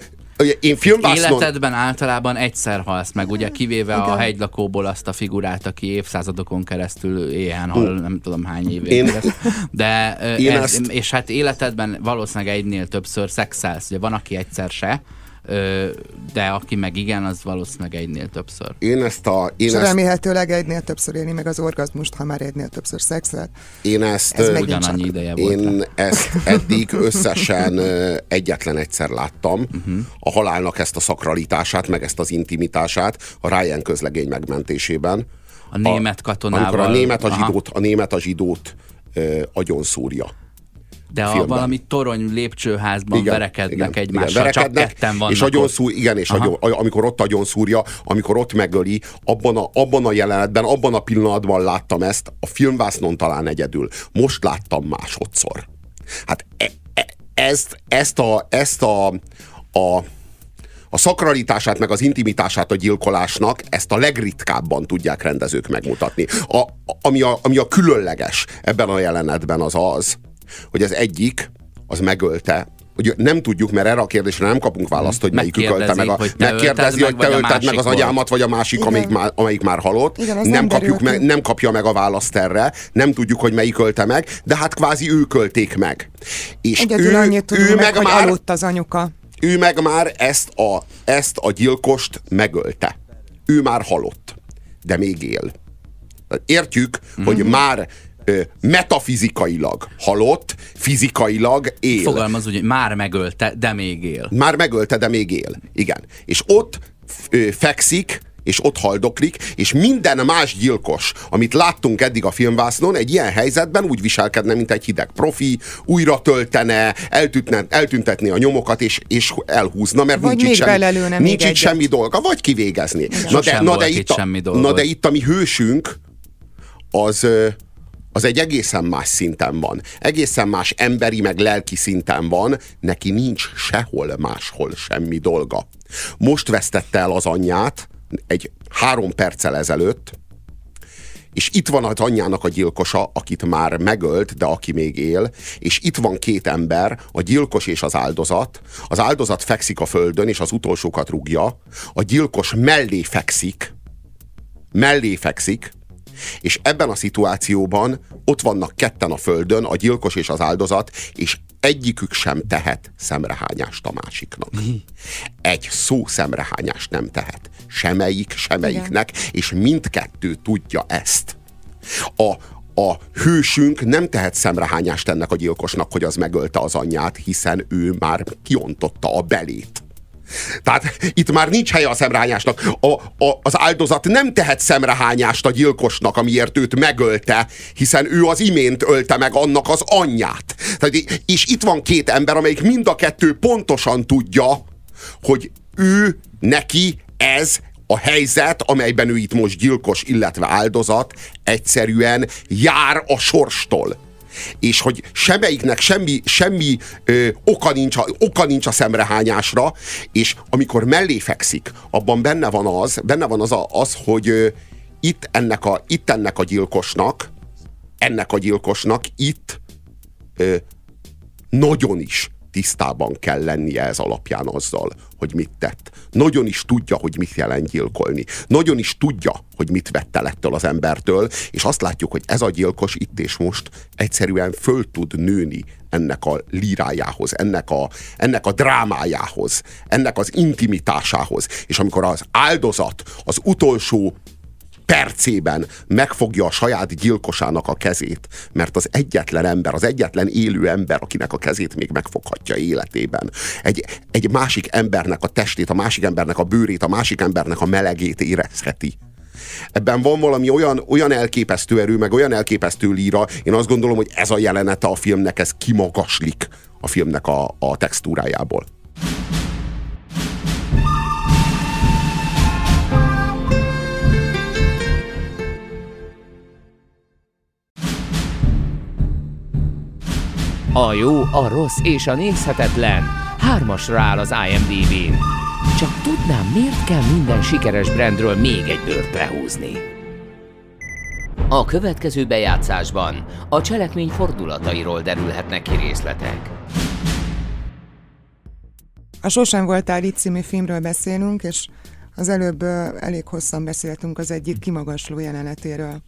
én filmvásznon... Életedben általában egyszer halsz meg, ugye kivéve Igen. a hegylakóból azt a figurát, aki évszázadokon keresztül éhen hal, nem tudom hány évig. Én... De én ez, ezt... és hát életedben valószínűleg egynél többször szexelsz. Ugye van, aki egyszer se, de aki meg igen, az valószínűleg egynél többször. Én ezt a... Én És ezt... remélhetőleg egynél többször élni meg az orgazmust, ha már egynél többször szexel. Én ezt... Ez ugyanannyi ideje volt. Én ezt eddig összesen egyetlen egyszer láttam. Uh-huh. A halálnak ezt a szakralitását, meg ezt az intimitását a Ryan közlegény megmentésében. A német katonával. Amikor a német a zsidót, a német a zsidót ö, agyon szúrja. De a valami torony lépcsőházban igen, verekednek igen, egymással, igen, verekednek, csak ketten vannak és agyon szúr, Igen, és agyon, amikor ott agyon szúrja, amikor ott megöli, abban a, abban a jelenetben, abban a pillanatban láttam ezt, a filmvásznon talán egyedül. Most láttam másodszor. Hát e, e, ezt, ezt a, ezt a, a a szakralitását, meg az intimitását a gyilkolásnak ezt a legritkábban tudják rendezők megmutatni. A, ami, a, ami a különleges ebben a jelenetben az az, hogy az egyik, az megölte Ugye nem tudjuk, mert erre a kérdésre nem kapunk választ, hogy melyik ölte meg. A, megkérdezi, hogy te ölted meg az agyámat, vagy a másik, amelyik már, amelyik már halott. Igen, nem, nem, kapjuk meg, nem kapja meg a választ erre, nem tudjuk, hogy melyik ölte meg, de hát kvázi ők ölték meg. És Egyedül ő, annyit tudunk ő meg, meg már, aludt az anyuka. Ő meg már ezt a, ezt a gyilkost megölte. Ő már halott, de még él. Értjük, mm-hmm. hogy már metafizikailag halott, fizikailag él. Fogalmaz úgy, hogy már megölte, de még él. Már megölte, de még él. Igen. És ott fekszik, és ott haldoklik, és minden más gyilkos, amit láttunk eddig a filmvásznon, egy ilyen helyzetben úgy viselkedne, mint egy hideg profi, újra töltene, eltűntne, eltüntetné a nyomokat, és, és elhúzna, mert vagy nincs itt, semmi, nincs itt semmi dolga, vagy kivégezni. Na de, na, de itt a, na de itt a mi hősünk, az, az egy egészen más szinten van. Egészen más emberi meg lelki szinten van, neki nincs sehol máshol semmi dolga. Most vesztette el az anyját, egy három perccel ezelőtt, és itt van az anyjának a gyilkosa, akit már megölt, de aki még él, és itt van két ember, a gyilkos és az áldozat. Az áldozat fekszik a földön, és az utolsókat rúgja. A gyilkos mellé fekszik, mellé fekszik, és ebben a szituációban ott vannak ketten a földön, a gyilkos és az áldozat, és egyikük sem tehet szemrehányást a másiknak. Egy szó szemrehányást nem tehet. Semelyik, semelyiknek, Igen. és mindkettő tudja ezt. A, a hősünk nem tehet szemrehányást ennek a gyilkosnak, hogy az megölte az anyját, hiszen ő már kiontotta a belét. Tehát itt már nincs helye a szemrehányásnak. A, a, az áldozat nem tehet szemrehányást a gyilkosnak, amiért őt megölte, hiszen ő az imént ölte meg annak az anyját. Tehát, és itt van két ember, amelyik mind a kettő pontosan tudja, hogy ő, neki ez a helyzet, amelyben ő itt most gyilkos, illetve áldozat, egyszerűen jár a sorstól és hogy semmelyiknek semmi, semmi ö, oka, nincs a, oka nincs a szemrehányásra, és amikor mellé fekszik, abban benne van az, benne van az, a, az hogy ö, itt, ennek a, itt ennek a gyilkosnak, ennek a gyilkosnak itt ö, nagyon is tisztában kell lennie ez alapján azzal, hogy mit tett. Nagyon is tudja, hogy mit jelent gyilkolni. Nagyon is tudja, hogy mit vett el ettől az embertől, és azt látjuk, hogy ez a gyilkos itt és most egyszerűen föl tud nőni ennek a lírájához, ennek a, ennek a drámájához, ennek az intimitásához. És amikor az áldozat az utolsó percében megfogja a saját gyilkosának a kezét, mert az egyetlen ember, az egyetlen élő ember, akinek a kezét még megfoghatja életében. Egy, egy másik embernek a testét, a másik embernek a bőrét, a másik embernek a melegét érezheti. Ebben van valami olyan, olyan elképesztő erő, meg olyan elképesztő líra, én azt gondolom, hogy ez a jelenete a filmnek, ez kimagaslik a filmnek a, a textúrájából. A jó, a rossz és a nézhetetlen hármasra áll az IMDb-n. Csak tudnám, miért kell minden sikeres brandről még egy bőrt lehúzni. A következő bejátszásban a cselekmény fordulatairól derülhetnek ki részletek. A Sosem voltál itt című filmről beszélünk, és az előbb elég hosszan beszéltünk az egyik kimagasló jelenetéről,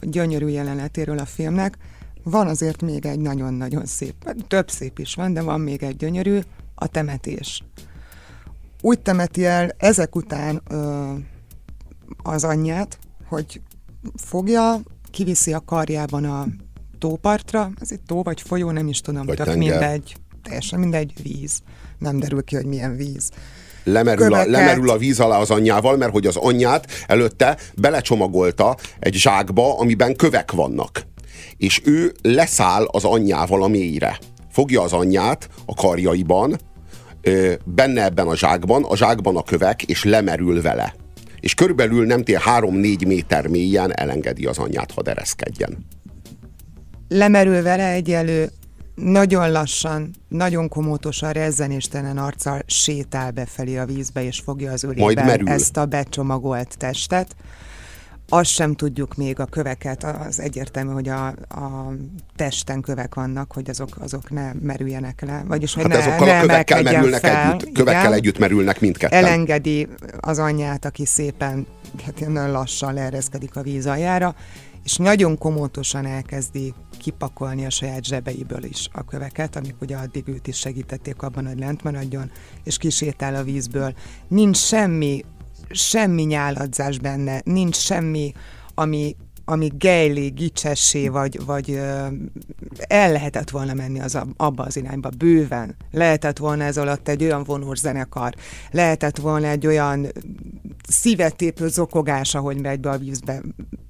gyönyörű jelenetéről a filmnek. Van azért még egy nagyon-nagyon szép, több szép is van, de van még egy gyönyörű, a temetés. Úgy temeti el ezek után ö, az anyját, hogy fogja, kiviszi a karjában a tópartra, ez egy tó vagy folyó, nem is tudom, vagy tök mindegy, teljesen mindegy, víz. Nem derül ki, hogy milyen víz. Lemerül a, lemerül a víz alá az anyjával, mert hogy az anyját előtte belecsomagolta egy zsákba, amiben kövek vannak és ő leszáll az anyjával a mélyre. Fogja az anyját a karjaiban, benne ebben a zsákban, a zsákban a kövek, és lemerül vele. És körülbelül nem tél 3-4 méter mélyen elengedi az anyját, ha dereszkedjen. Lemerül vele egyelő, nagyon lassan, nagyon komótosan, rezzenéstelen arccal sétál befelé a vízbe, és fogja az ölében ezt a becsomagolt testet azt sem tudjuk még a köveket, az egyértelmű, hogy a, a testen kövek vannak, hogy azok, azok ne merüljenek le. Vagyis, hogy hát ne, azokkal ne a kövekkel merülnek fel, együtt, kövekkel igen, együtt merülnek mindketten. Elengedi az anyját, aki szépen, hát nagyon lassan leereszkedik a víz aljára, és nagyon komótosan elkezdi kipakolni a saját zsebeiből is a köveket, amik ugye addig őt is segítették abban, hogy lent maradjon, és kisétál a vízből. Nincs semmi semmi nyáladzás benne, nincs semmi, ami, ami gejlé, gicsessé, vagy, vagy el lehetett volna menni az abba az irányba, bőven. Lehetett volna ez alatt egy olyan vonós zenekar, lehetett volna egy olyan szívetépő zokogás, ahogy megy be a vízbe.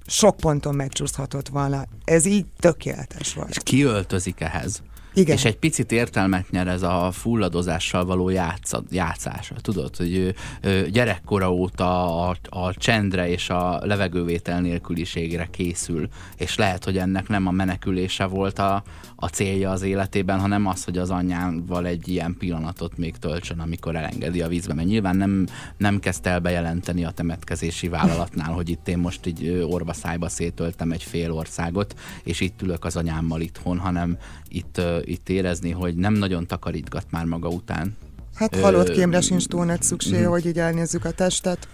Sok ponton megcsúszhatott volna. Ez így tökéletes volt. És ki ehhez? Igen. És egy picit értelmet nyer ez a fulladozással való játsza, játszása. Tudod, hogy gyerekkora óta a, a csendre és a levegővétel nélküliségre készül, és lehet, hogy ennek nem a menekülése volt a, a célja az életében, hanem az, hogy az anyjával egy ilyen pillanatot még töltsön, amikor elengedi a vízbe. Mert nyilván nem, nem kezdte el bejelenteni a temetkezési vállalatnál, hogy itt én most így orvaszájba szétöltem egy fél országot, és itt ülök az anyámmal itthon, hanem itt, itt érezni, hogy nem nagyon takarítgat már maga után. Hát halott kémre sincs túl nagy szükség, mm. hogy így elnézzük a testet.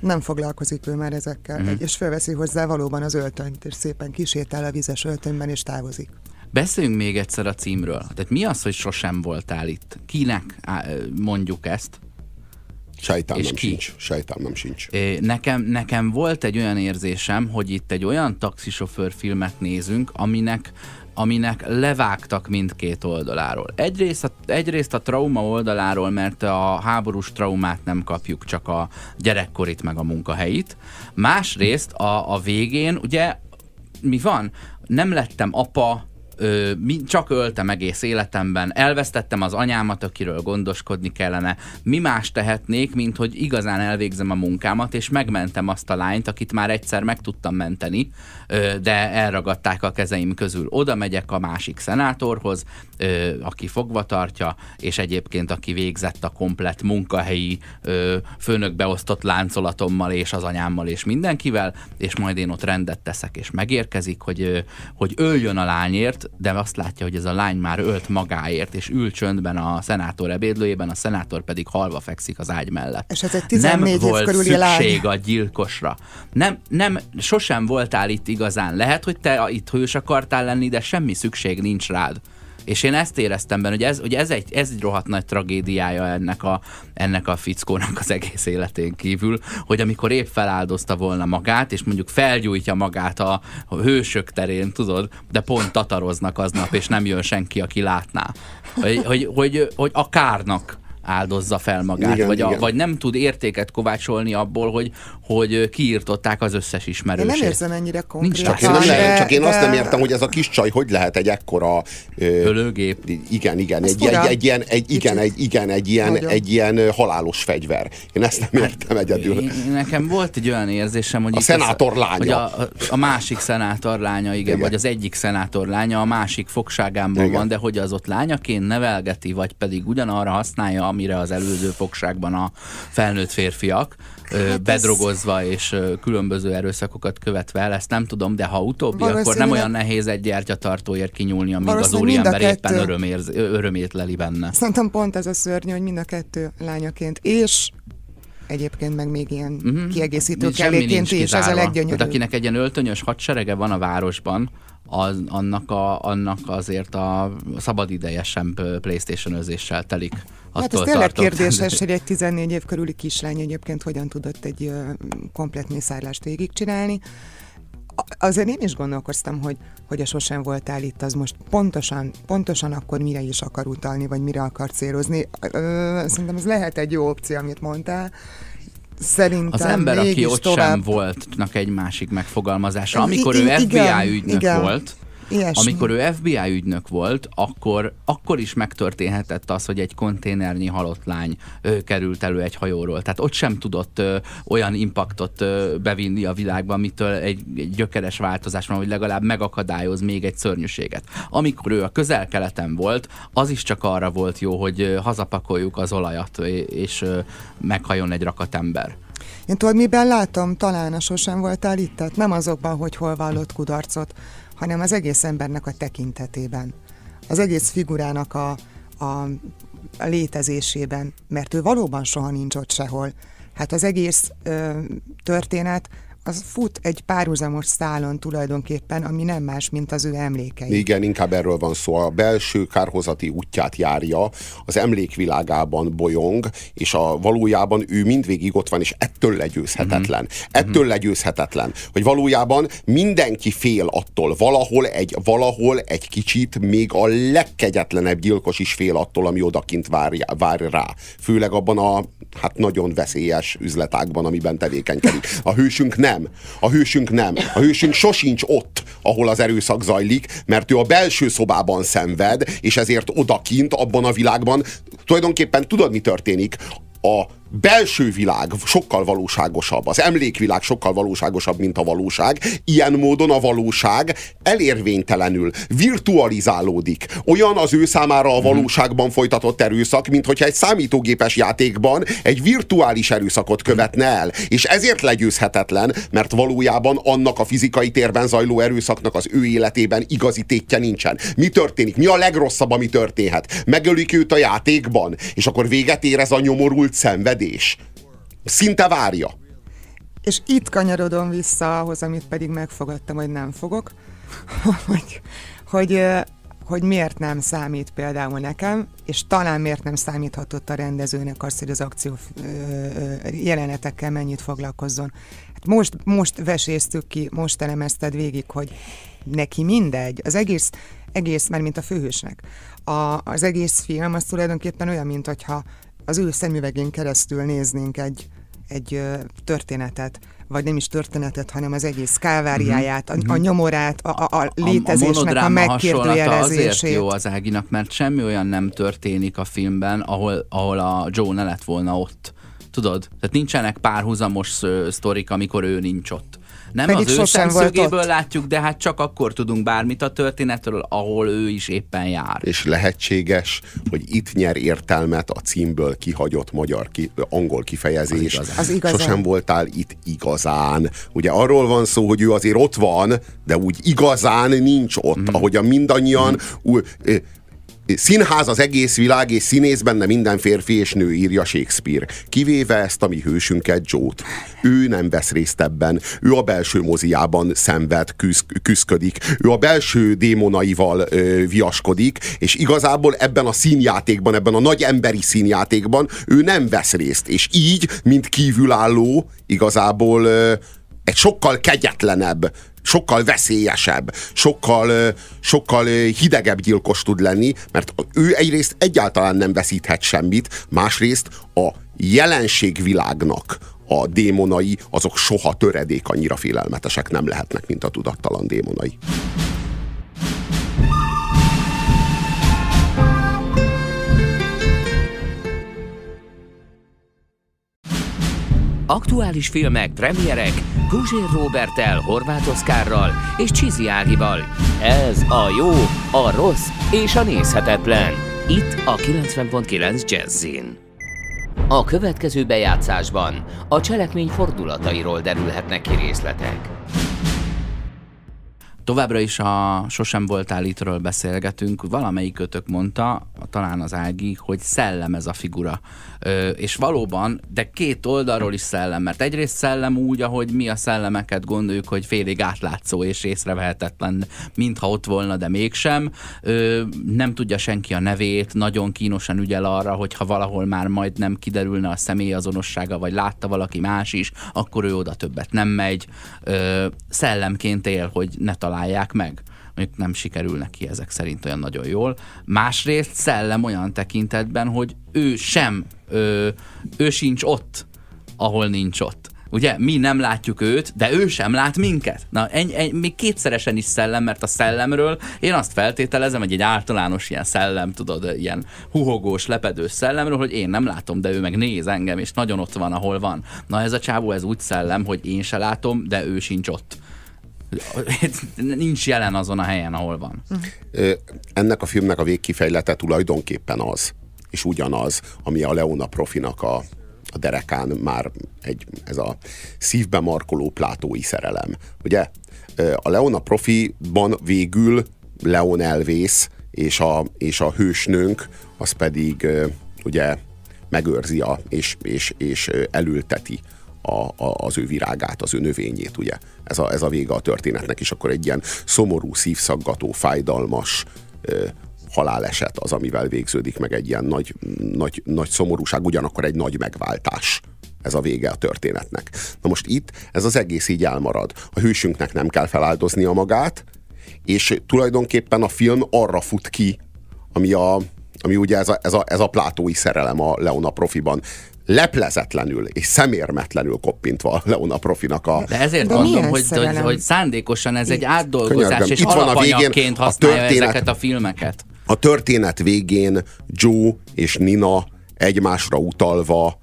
Nem foglalkozik ő már ezekkel, mm. és felveszi hozzá valóban az öltönyt, és szépen kisétál a vizes öltönyben, és távozik. Beszéljünk még egyszer a címről. Tehát mi az, hogy sosem voltál itt? Kinek mondjuk ezt? Sejtelmem ki? sincs. Sejtelmem sincs. Nekem, nekem volt egy olyan érzésem, hogy itt egy olyan taxisofőr filmet nézünk, aminek aminek levágtak mindkét oldaláról. Egyrészt a, egyrészt a trauma oldaláról, mert a háborús traumát nem kapjuk, csak a gyerekkorit meg a munkahelyit. Másrészt a, a végén, ugye mi van? Nem lettem apa, ö, csak öltem egész életemben, elvesztettem az anyámat, akiről gondoskodni kellene. Mi más tehetnék, mint hogy igazán elvégzem a munkámat, és megmentem azt a lányt, akit már egyszer meg tudtam menteni, ö, de elragadták a kezeim közül. Oda megyek a másik szenátorhoz, ö, aki fogva tartja, és egyébként aki végzett a komplet munkahelyi ö, főnökbeosztott láncolatommal, és az anyámmal, és mindenkivel, és majd én ott rendet teszek, és megérkezik, hogy, ö, hogy öljön a lányért, de azt látja, hogy ez a lány már ölt magáért, és ül csöndben a szenátor ebédlőjében, a szenátor pedig halva fekszik az ágy mellett. És ez egy 14 nem év volt szükség lány. a gyilkosra. Nem, nem, sosem voltál itt igazán. Lehet, hogy te itt hős akartál lenni, de semmi szükség nincs rád. És én ezt éreztem benne, hogy ez, hogy ez, egy, ez egy rohadt nagy tragédiája ennek a, ennek a fickónak az egész életén kívül, hogy amikor épp feláldozta volna magát, és mondjuk felgyújtja magát a, a hősök terén, tudod, de pont tataroznak aznap, és nem jön senki, aki látná. Hogy, hogy, hogy, hogy a kárnak áldozza fel magát, igen, vagy, a, igen. vagy nem tud értéket kovácsolni abból, hogy, hogy kiírtották az összes ismerősét. Én nem érzem ennyire konkrét. Csak, én, nem de, csak én de... azt nem értem, hogy ez a kis csaj hogy lehet egy ekkora... Ölőgép. Igen, igen, egy, egy, egy, ilyen, egy, igen, egy, igen, egy ilyen, egy ilyen halálos fegyver. Én ezt nem értem egyedül. Én, nekem volt egy olyan érzésem, hogy... A szenátor lánya. Hogy a, a, másik szenátor lánya, igen, igen, vagy az egyik szenátor lánya a másik fogságámból igen. van, de hogy az ott lányaként nevelgeti, vagy pedig ugyanarra használja, amire az előző fogságban a felnőtt férfiak, hát bedrogozva ez... és különböző erőszakokat követve el, ezt nem tudom, de ha utóbbi, akkor nem olyan nehéz egy gyertyatartóért kinyúlni, amíg az úriember éppen örömérz, örömét leli benne. Szerintem pont ez a szörnyű, hogy mind a kettő lányaként és egyébként meg még ilyen uh-huh. kiegészítő kelléként is, ez a leggyönyörűbb. Tehát akinek egy ilyen öltönyös hadserege van a városban, az, annak, a, annak azért a szabadideje sem Playstation-özéssel telik. Hát ez tényleg kérdéses, [LAUGHS] hogy egy 14 év körüli kislány egyébként hogyan tudott egy komplet mészárlást végigcsinálni. Azért én is gondolkoztam, hogy, hogy a sosem voltál itt, az most pontosan, pontosan akkor mire is akar utalni, vagy mire akar célozni. Ö, szerintem ez lehet egy jó opció, amit mondtál. Szerintem Az ember, aki ott tovább... sem voltnak egy másik megfogalmazása. Amikor I- ő FBI igen, ügynök igen. volt, Ilyesmi. Amikor ő FBI ügynök volt, akkor, akkor is megtörténhetett az, hogy egy konténernyi halott lány ö, került elő egy hajóról. Tehát ott sem tudott ö, olyan impaktot ö, bevinni a világban, mitől egy, egy gyökeres változás van, hogy legalább megakadályoz még egy szörnyűséget. Amikor ő a közel-keleten volt, az is csak arra volt jó, hogy ö, hazapakoljuk az olajat, és ö, meghajon egy rakat ember. Én tudod, miben látom? Talán a sosem voltál itt, tehát nem azokban, hogy hol vallott kudarcot, hanem az egész embernek a tekintetében, az egész figurának a, a, a létezésében, mert ő valóban soha nincs ott sehol. Hát az egész ö, történet az fut egy párhuzamos szálon tulajdonképpen, ami nem más, mint az ő emlékei. Igen, inkább erről van szó. A belső kárhozati útját járja, az emlékvilágában bolyong, és a valójában ő mindvégig ott van, és ettől legyőzhetetlen. Mm-hmm. Ettől mm-hmm. legyőzhetetlen, hogy valójában mindenki fél attól, valahol egy, valahol egy kicsit, még a legkegyetlenebb gyilkos is fél attól, ami odakint vár, vár rá. Főleg abban a hát nagyon veszélyes üzletákban, amiben tevékenykedik. A hősünk nem nem. A hősünk nem. A hősünk sosincs ott, ahol az erőszak zajlik, mert ő a belső szobában szenved, és ezért odakint, abban a világban tulajdonképpen tudod, mi történik? A belső világ sokkal valóságosabb, az emlékvilág sokkal valóságosabb, mint a valóság. Ilyen módon a valóság elérvénytelenül, virtualizálódik. Olyan az ő számára a valóságban folytatott erőszak, mint hogyha egy számítógépes játékban egy virtuális erőszakot követne el. És ezért legyőzhetetlen, mert valójában annak a fizikai térben zajló erőszaknak az ő életében igazi tétje nincsen. Mi történik? Mi a legrosszabb, ami történhet? Megölik őt a játékban, és akkor véget ér ez a nyomorult szenved szenvedés. Szinte várja. És itt kanyarodom vissza ahhoz, amit pedig megfogadtam, hogy nem fogok, [LAUGHS] hogy, hogy, hogy miért nem számít például nekem, és talán miért nem számíthatott a rendezőnek azt, hogy az akció jelenetekkel mennyit foglalkozzon. Hát most, most veséztük ki, most elemezted végig, hogy neki mindegy, az egész, egész, mert mint a főhősnek. A, az egész film az tulajdonképpen olyan, mint hogyha az ő szemüvegén keresztül néznénk egy, egy történetet, vagy nem is történetet, hanem az egész káváriáját, a, a mhm. nyomorát, a, a, a létezésnek a, a, a megkérdőjelezését. azért jó az Áginak, mert semmi olyan nem történik a filmben, ahol, ahol a Joe ne lett volna ott. Tudod? Tehát nincsenek párhuzamos sztorik, amikor ő nincs ott. Nem Pedig az ő szemszögéből látjuk, de hát csak akkor tudunk bármit a történetről, ahol ő is éppen jár. És lehetséges, hogy itt nyer értelmet a címből kihagyott magyar, ki, angol kifejezés. Az igazán. Az igazán. Sosem voltál itt igazán. Ugye arról van szó, hogy ő azért ott van, de úgy igazán nincs ott, mm. ahogyan mindannyian mm. Ú, Színház az egész világ, és színész benne minden férfi és nő, írja Shakespeare. Kivéve ezt a mi hősünket, Joe-t. Ő nem vesz részt ebben. Ő a belső moziában szenved, küzd, küzdködik. Ő a belső démonaival ö, viaskodik, és igazából ebben a színjátékban, ebben a nagy emberi színjátékban ő nem vesz részt. És így, mint kívülálló, igazából ö, egy sokkal kegyetlenebb sokkal veszélyesebb, sokkal, sokkal hidegebb gyilkos tud lenni, mert ő egyrészt egyáltalán nem veszíthet semmit, másrészt a jelenségvilágnak a démonai, azok soha töredék annyira félelmetesek nem lehetnek, mint a tudattalan démonai. Aktuális filmek, premierek, Guzsér Robertel, Horváth Oszkárral és Csizi Ágival. Ez a jó, a rossz és a nézhetetlen. Itt a 90.9 Jazzin. A következő bejátszásban a cselekmény fordulatairól derülhetnek ki részletek. Továbbra is a Sosem voltál ittről beszélgetünk. Valamelyik kötök mondta, talán az Ági, hogy szellem ez a figura. Ö, és valóban, de két oldalról is szellem, mert egyrészt szellem úgy, ahogy mi a szellemeket gondoljuk, hogy félig átlátszó és észrevehetetlen, mintha ott volna, de mégsem. Ö, nem tudja senki a nevét, nagyon kínosan ügyel arra, hogyha valahol már majd nem kiderülne a személyazonossága, vagy látta valaki más is, akkor ő oda többet nem megy. Ö, szellemként él, hogy ne találják meg mondjuk nem sikerül neki ezek szerint olyan nagyon jól. Másrészt szellem olyan tekintetben, hogy ő sem, ő, ő sincs ott, ahol nincs ott. Ugye, mi nem látjuk őt, de ő sem lát minket. Na, eny, eny, még kétszeresen is szellem, mert a szellemről én azt feltételezem, hogy egy általános ilyen szellem, tudod, ilyen huhogós, lepedős szellemről, hogy én nem látom, de ő meg néz engem, és nagyon ott van, ahol van. Na, ez a csávó, ez úgy szellem, hogy én se látom, de ő sincs ott. [LAUGHS] nincs jelen azon a helyen, ahol van. Ennek a filmnek a végkifejlete tulajdonképpen az, és ugyanaz, ami a Leona Profinak a, a derekán már egy, ez a szívbe markoló plátói szerelem. Ugye a Leona Profiban végül Leon elvész, és a, és a hősnőnk az pedig ugye megőrzi a, és, és, és elülteti a, a, az ő virágát, az ő növényét, ugye. Ez a, ez a vége a történetnek, és akkor egy ilyen szomorú, szívszaggató, fájdalmas ö, haláleset az, amivel végződik meg egy ilyen nagy, nagy, nagy szomorúság, ugyanakkor egy nagy megváltás ez a vége a történetnek. Na most itt ez az egész így elmarad. A hősünknek nem kell feláldoznia magát, és tulajdonképpen a film arra fut ki, ami, a, ami ugye ez a, ez a, ez a plátói szerelem a Leona profiban leplezetlenül és szemérmetlenül koppintva Leona Profinak a... De ezért De mondom, hogy, hogy, hogy szándékosan ez Itt. egy átdolgozás, Könyörgöm. és Itt van a végén használja a történet, ezeket a filmeket. A történet végén Joe és Nina egymásra utalva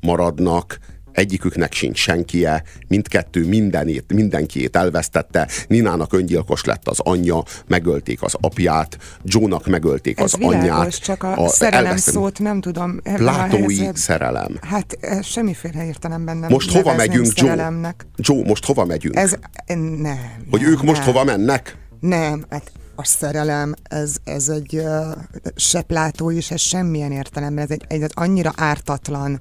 maradnak, egyiküknek sincs senkie, mindkettő mindenét, mindenkiét elvesztette, Ninának öngyilkos lett az anyja, megölték az apját, Jónak megölték Ez az világos, anyját. csak a, a szerelem elvesztem. szót nem tudom. Plátói helyzet... szerelem. Hát semmiféle értelemben nem Most hova megyünk, Joe? Joe, most hova megyünk? Ez nem. Hogy nem, ők most nem. hova mennek? Nem, hát a szerelem, ez, ez egy uh, se plátó is, ez semmilyen értelemben, ez egy, egy annyira ártatlan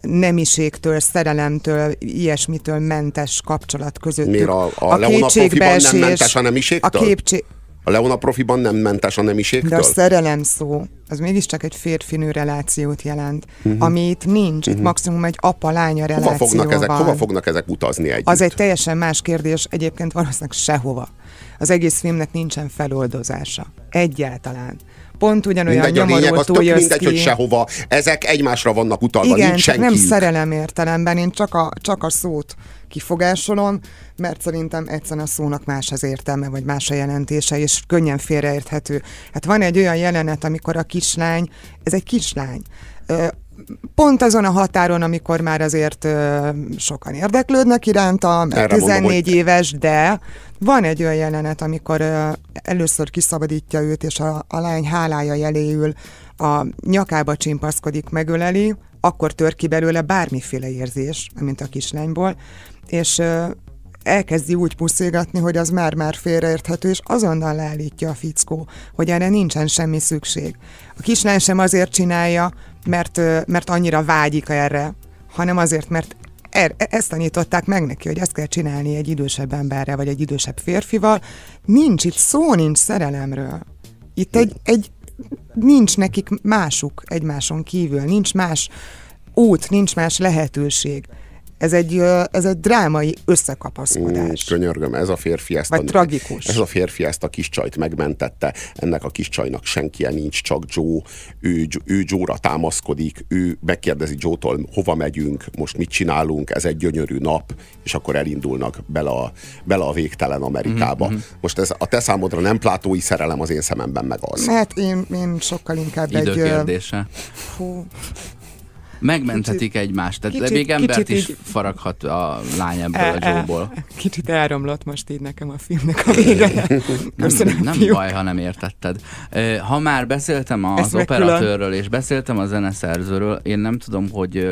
nemiségtől, szerelemtől, ilyesmitől mentes kapcsolat között. Miért a, a, a Leona profiban nem mentes a nemiségtől? A képcsé... A Leona profiban nem mentes a nemiségtől? De a szerelem szó, az mégiscsak egy férfinő relációt jelent, uh-huh. ami itt nincs, uh-huh. itt maximum egy apa-lánya reláció hova fognak, ezek, hova fognak ezek utazni együtt? Az egy teljesen más kérdés, egyébként valószínűleg sehova. Az egész filmnek nincsen feloldozása. Egyáltalán pont ugyanolyan mindegy, nyomorultól a lényeg, az mindegy, ki. hogy sehova. Ezek egymásra vannak utalva, Igen, nincs csak nem szerelem értelemben, én csak a, csak a szót kifogásolom, mert szerintem egyszerűen a szónak más az értelme, vagy más a jelentése, és könnyen félreérthető. Hát van egy olyan jelenet, amikor a kislány, ez egy kislány, pont azon a határon, amikor már azért ö, sokan érdeklődnek iránta, Erre 14 mondom, hogy... éves, de van egy olyan jelenet, amikor ö, először kiszabadítja őt, és a, a lány hálája jeléül a nyakába csimpaszkodik, megöleli, akkor tör ki belőle bármiféle érzés, mint a kislányból, és ö, elkezdi úgy puszilgatni, hogy az már-már félreérthető, és azonnal leállítja a fickó, hogy erre nincsen semmi szükség. A kislány sem azért csinálja, mert, mert annyira vágyik erre, hanem azért, mert er, e, ezt tanították meg neki, hogy ezt kell csinálni egy idősebb emberrel, vagy egy idősebb férfival. Nincs itt szó, nincs szerelemről. Itt egy, egy nincs nekik másuk egymáson kívül, nincs más út, nincs más lehetőség. Ez egy, ez egy drámai összekapaszkodás. Mm, könyörgöm, ez a férfi ezt Vagy a, tragikus. Ez a férfi ezt a kis csajt megmentette, ennek a kis csajnak senkie nincs, csak Joe, ő, ő Joe-ra támaszkodik, ő megkérdezi Joe-tól, hova megyünk, most mit csinálunk, ez egy gyönyörű nap, és akkor elindulnak bele a, bele a végtelen Amerikába. Mm-hmm. Most ez a te számodra nem plátói szerelem az én szememben meg az. Hát én, én sokkal inkább Időkérdése. egy... Fú, Megmenthetik kicsit, egymást, tehát kicsit, még embert is így... faraghat a lány ebből e, a e, jóból. Kicsit elromlott most így nekem a filmnek a vége. [LAUGHS] nem, nem baj, ha nem értetted. Ha már beszéltem az operatőrről, és beszéltem a zeneszerzőről, én nem tudom, hogy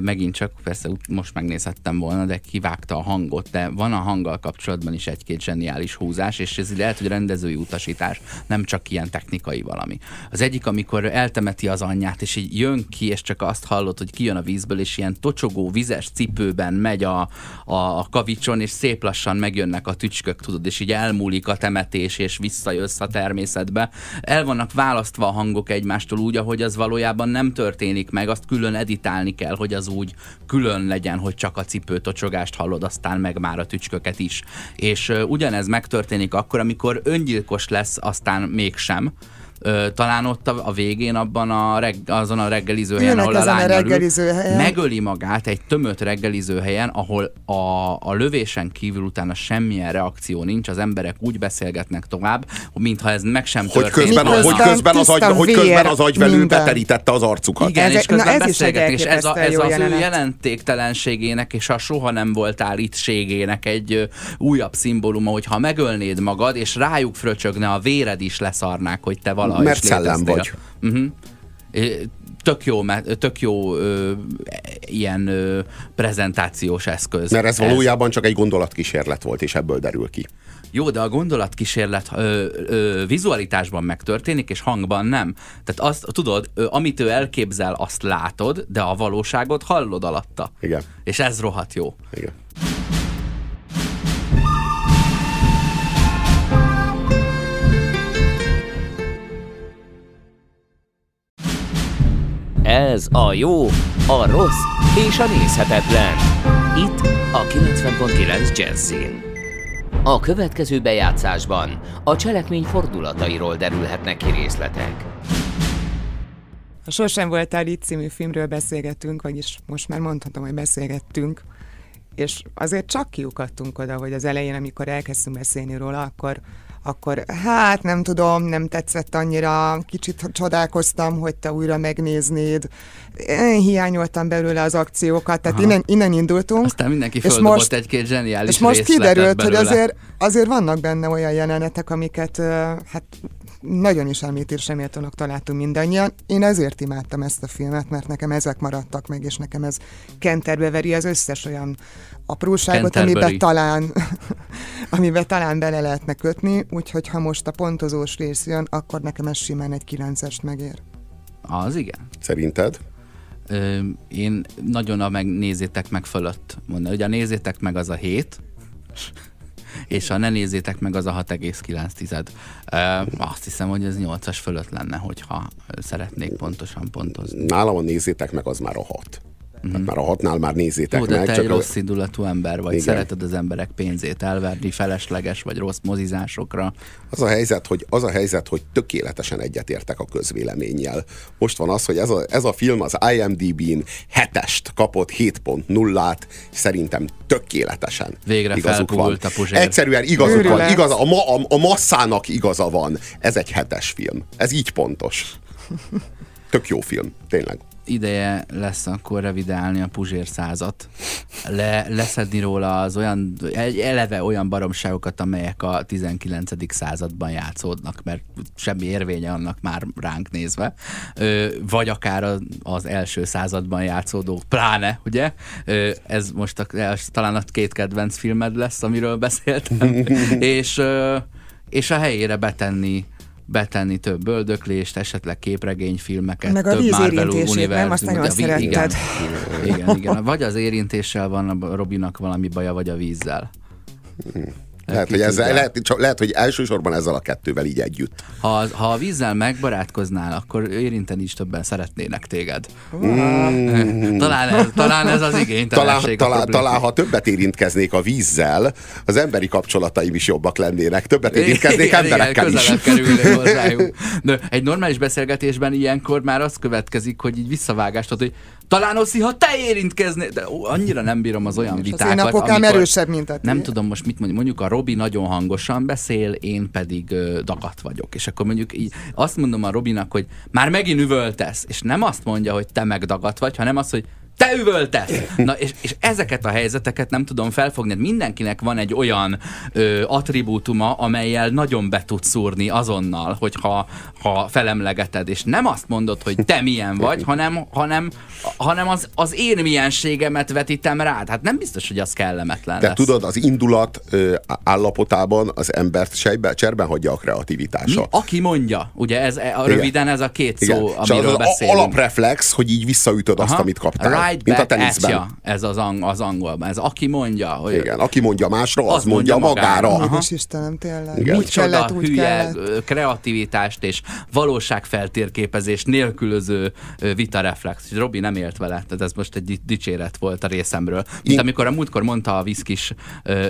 megint csak persze most megnézhettem volna, de kivágta a hangot, de van a hanggal kapcsolatban is egy-két zseniális húzás, és ez lehet, hogy rendezői utasítás, nem csak ilyen technikai valami. Az egyik, amikor eltemeti az anyját, és így jön ki, és csak azt hallod, hogy kijön a vízből, és ilyen tocsogó, vizes cipőben megy a, a, a kavicson, és szép lassan megjönnek a tücskök, tudod, és így elmúlik a temetés, és visszajössz a természetbe. El vannak választva a hangok egymástól úgy, ahogy az valójában nem történik meg, azt külön editálni kell, hogy az úgy külön legyen, hogy csak a cipőtocsogást hallod, aztán meg már a tücsköket is. És ugyanez megtörténik akkor, amikor öngyilkos lesz, aztán mégsem, ö, talán ott a, a végén abban a reg, azon a reggeliző helyen, ahol a lány a reggeliző helyen. megöli magát egy tömött reggeliző helyen, ahol a, a lövésen kívül utána semmilyen reakció nincs, az emberek úgy beszélgetnek tovább, mintha ez meg sem hogy történt. Közben, hogy közben, az agy, hogy közben az agyvelő beterítette az arcukat. Igen, ez, és közben na, ez beszélgetnek, és ez, a, ez az jelenet. ő jelentéktelenségének és a soha nem voltál ittségének egy ö, újabb szimbóluma, hogy ha megölnéd magad, és rájuk fröcsögne a véred is leszarnák, hogy te valami vala Mert szellem vagy. Uh-huh. Tök jó, tök jó ö, ilyen ö, prezentációs eszköz. Mert ez valójában ez. csak egy gondolatkísérlet volt, és ebből derül ki. Jó, de a gondolatkísérlet ö, ö, vizualitásban megtörténik, és hangban nem. Tehát azt tudod, ö, amit ő elképzel, azt látod, de a valóságot hallod alatta. Igen. És ez rohadt jó. Igen. Ez a jó, a rossz és a nézhetetlen. Itt a 90.9 Jazzin. A következő bejátszásban a cselekmény fordulatairól derülhetnek ki részletek. A Sosem voltál itt című filmről beszélgettünk, vagyis most már mondhatom, hogy beszélgettünk, és azért csak kiukadtunk oda, hogy az elején, amikor elkezdtünk beszélni róla, akkor akkor hát nem tudom, nem tetszett annyira, kicsit csodálkoztam, hogy te újra megnéznéd. Én hiányoltam belőle az akciókat, tehát innen, innen indultunk. Aztán mindenki és most, egy-két zseniális És most kiderült, hogy azért, azért vannak benne olyan jelenetek, amiket hát nagyon is említésre méltónak találtunk mindannyian. Én ezért imádtam ezt a filmet, mert nekem ezek maradtak meg, és nekem ez kenterbe veri az összes olyan apróságot, amiben talán, [LAUGHS] amiben talán bele lehetne kötni, úgyhogy ha most a pontozós rész jön, akkor nekem ez simán egy kilencest megér. Az igen. Szerinted? Ö, én nagyon a megnézzétek meg fölött mondani. Ugye a nézzétek meg az a hét, és a ne nézzétek meg az a 6,9. Uh, azt hiszem, hogy ez 8-as fölött lenne, hogyha szeretnék pontosan pontozni. Nálam a nézzétek meg az már a 6. Mm-hmm. Hát már a hatnál már nézzétek Jó, de meg. te csak egy rossz indulatú ember vagy, Igen. szereted az emberek pénzét elverni felesleges vagy rossz mozizásokra. Az a helyzet, hogy, az a helyzet, hogy tökéletesen egyetértek a közvéleménnyel. Most van az, hogy ez a, ez a film az IMDb-n hetest kapott 7.0-át, szerintem tökéletesen Végre igazuk van. a puzsér. Egyszerűen igazuk van, igaz, a, ma, a, a masszának igaza van. Ez egy hetes film. Ez így pontos. [LAUGHS] Tök jó film, tényleg ideje lesz akkor revidálni a Puzsér százat, le, leszedni róla az olyan, eleve olyan baromságokat, amelyek a 19. században játszódnak, mert semmi érvénye annak már ránk nézve, vagy akár az első században játszódó, pláne, ugye? Ez most a, talán a két kedvenc filmed lesz, amiről beszéltem, [LAUGHS] és, és a helyére betenni betenni több böldöklést, esetleg képregényfilmeket, Meg a több Marvel univerzum. Azt nagyon szeretted. Igen, igen, igen. Vagy az érintéssel van a Robinak valami baja, vagy a vízzel. Lehet, hogy ezzel, lehet, lehet, hogy elsősorban ezzel a kettővel így együtt. Ha, ha a vízzel megbarátkoznál, akkor érinteni is többen szeretnének téged. Mm. [LAUGHS] talán, ez, talán ez az igénytelenség. Talán, talán, talán, ha többet érintkeznék a vízzel, az emberi kapcsolataim is jobbak lennének. Többet érintkeznék igen, emberekkel igen, is. [LAUGHS] hozzájuk. De egy normális beszélgetésben ilyenkor már az következik, hogy így visszavágást, hogy talán Oszi, ha te érintkeznél, de ó, annyira nem bírom az olyan vitákat. Az én apokám erősebb, mint a Nem tudom most mit mondjuk, mondjuk a Robi nagyon hangosan beszél, én pedig ö, dagat vagyok. És akkor mondjuk így azt mondom a Robinak, hogy már megint üvöltesz, és nem azt mondja, hogy te megdagat vagy, hanem azt, hogy te üvöltesz! Na, és, és ezeket a helyzeteket nem tudom felfogni. Mindenkinek van egy olyan ö, attribútuma, amelyel nagyon be tud szúrni azonnal, hogyha ha felemlegeted, és nem azt mondod, hogy te milyen vagy, hanem, hanem, hanem az, az én mienségemet vetítem rád. Hát nem biztos, hogy az kellemetlen De lesz. tudod, az indulat ö, állapotában az embert sejbe, cserben hagyja a kreativitása. Mi? Aki mondja, ugye ez a, röviden ez a két szó, Igen. amiről az beszélünk. alapreflex, hogy így visszaütöd Aha. azt, amit kaptál. Right mint a teniszben. At ez az, ang az angolban. Ez aki mondja. Hogy Igen, aki mondja másra, az, az mondja, mondja magára. magára. Aha. Istenem, tényleg. Igen. Úgy kellett, úgy hülye kellett. kreativitást és valóságfeltérképezés nélkülöző vitareflex. Robi nem élt vele, tehát ez most egy dicséret volt a részemről. Mint amikor a múltkor mondta a viszkis,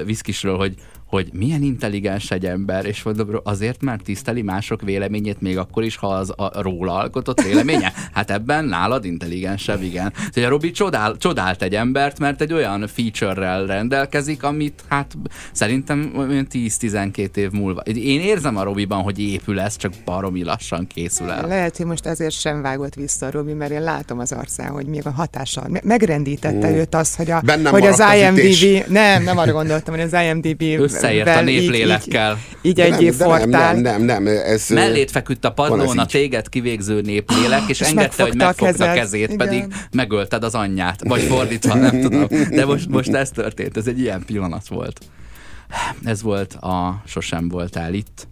viszkisről, hogy hogy milyen intelligens egy ember, és mondom, azért, mert tiszteli mások véleményét, még akkor is, ha az a róla alkotott véleménye. [LAUGHS] Hát ebben nálad intelligensebb, igen. Tehát a Robi csodál, csodált egy embert, mert egy olyan feature-rel rendelkezik, amit hát szerintem olyan 10-12 év múlva. Én érzem a Robiban, hogy épül ez, csak baromi lassan készül el. Lehet, hogy most ezért sem vágott vissza a Robi, mert én látom az arcán, hogy még a hatással megrendítette mm. őt az, hogy, a, hogy az IMDb, nem, nem arra gondoltam, hogy az IMDb összeért a néplélekkel. Így, így, így egy nem, nem, nem, nem, ez... Mellét feküdt a padlón a téged kivégző néplélek, és, és engedte, hogy megfogta a kezét, igen. pedig megölted az anyját. Vagy fordítva, nem tudom. De most, most ez történt, ez egy ilyen pillanat volt. Ez volt a Sosem voltál itt.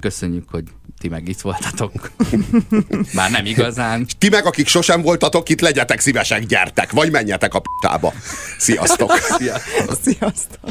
Köszönjük, hogy ti meg itt voltatok. [LAUGHS] Bár nem igazán. Ti meg, akik sosem voltatok itt, legyetek szívesek, gyertek, vagy menjetek a p***ába. Sziasztok! [LAUGHS] Sziasztok! Sziasztok.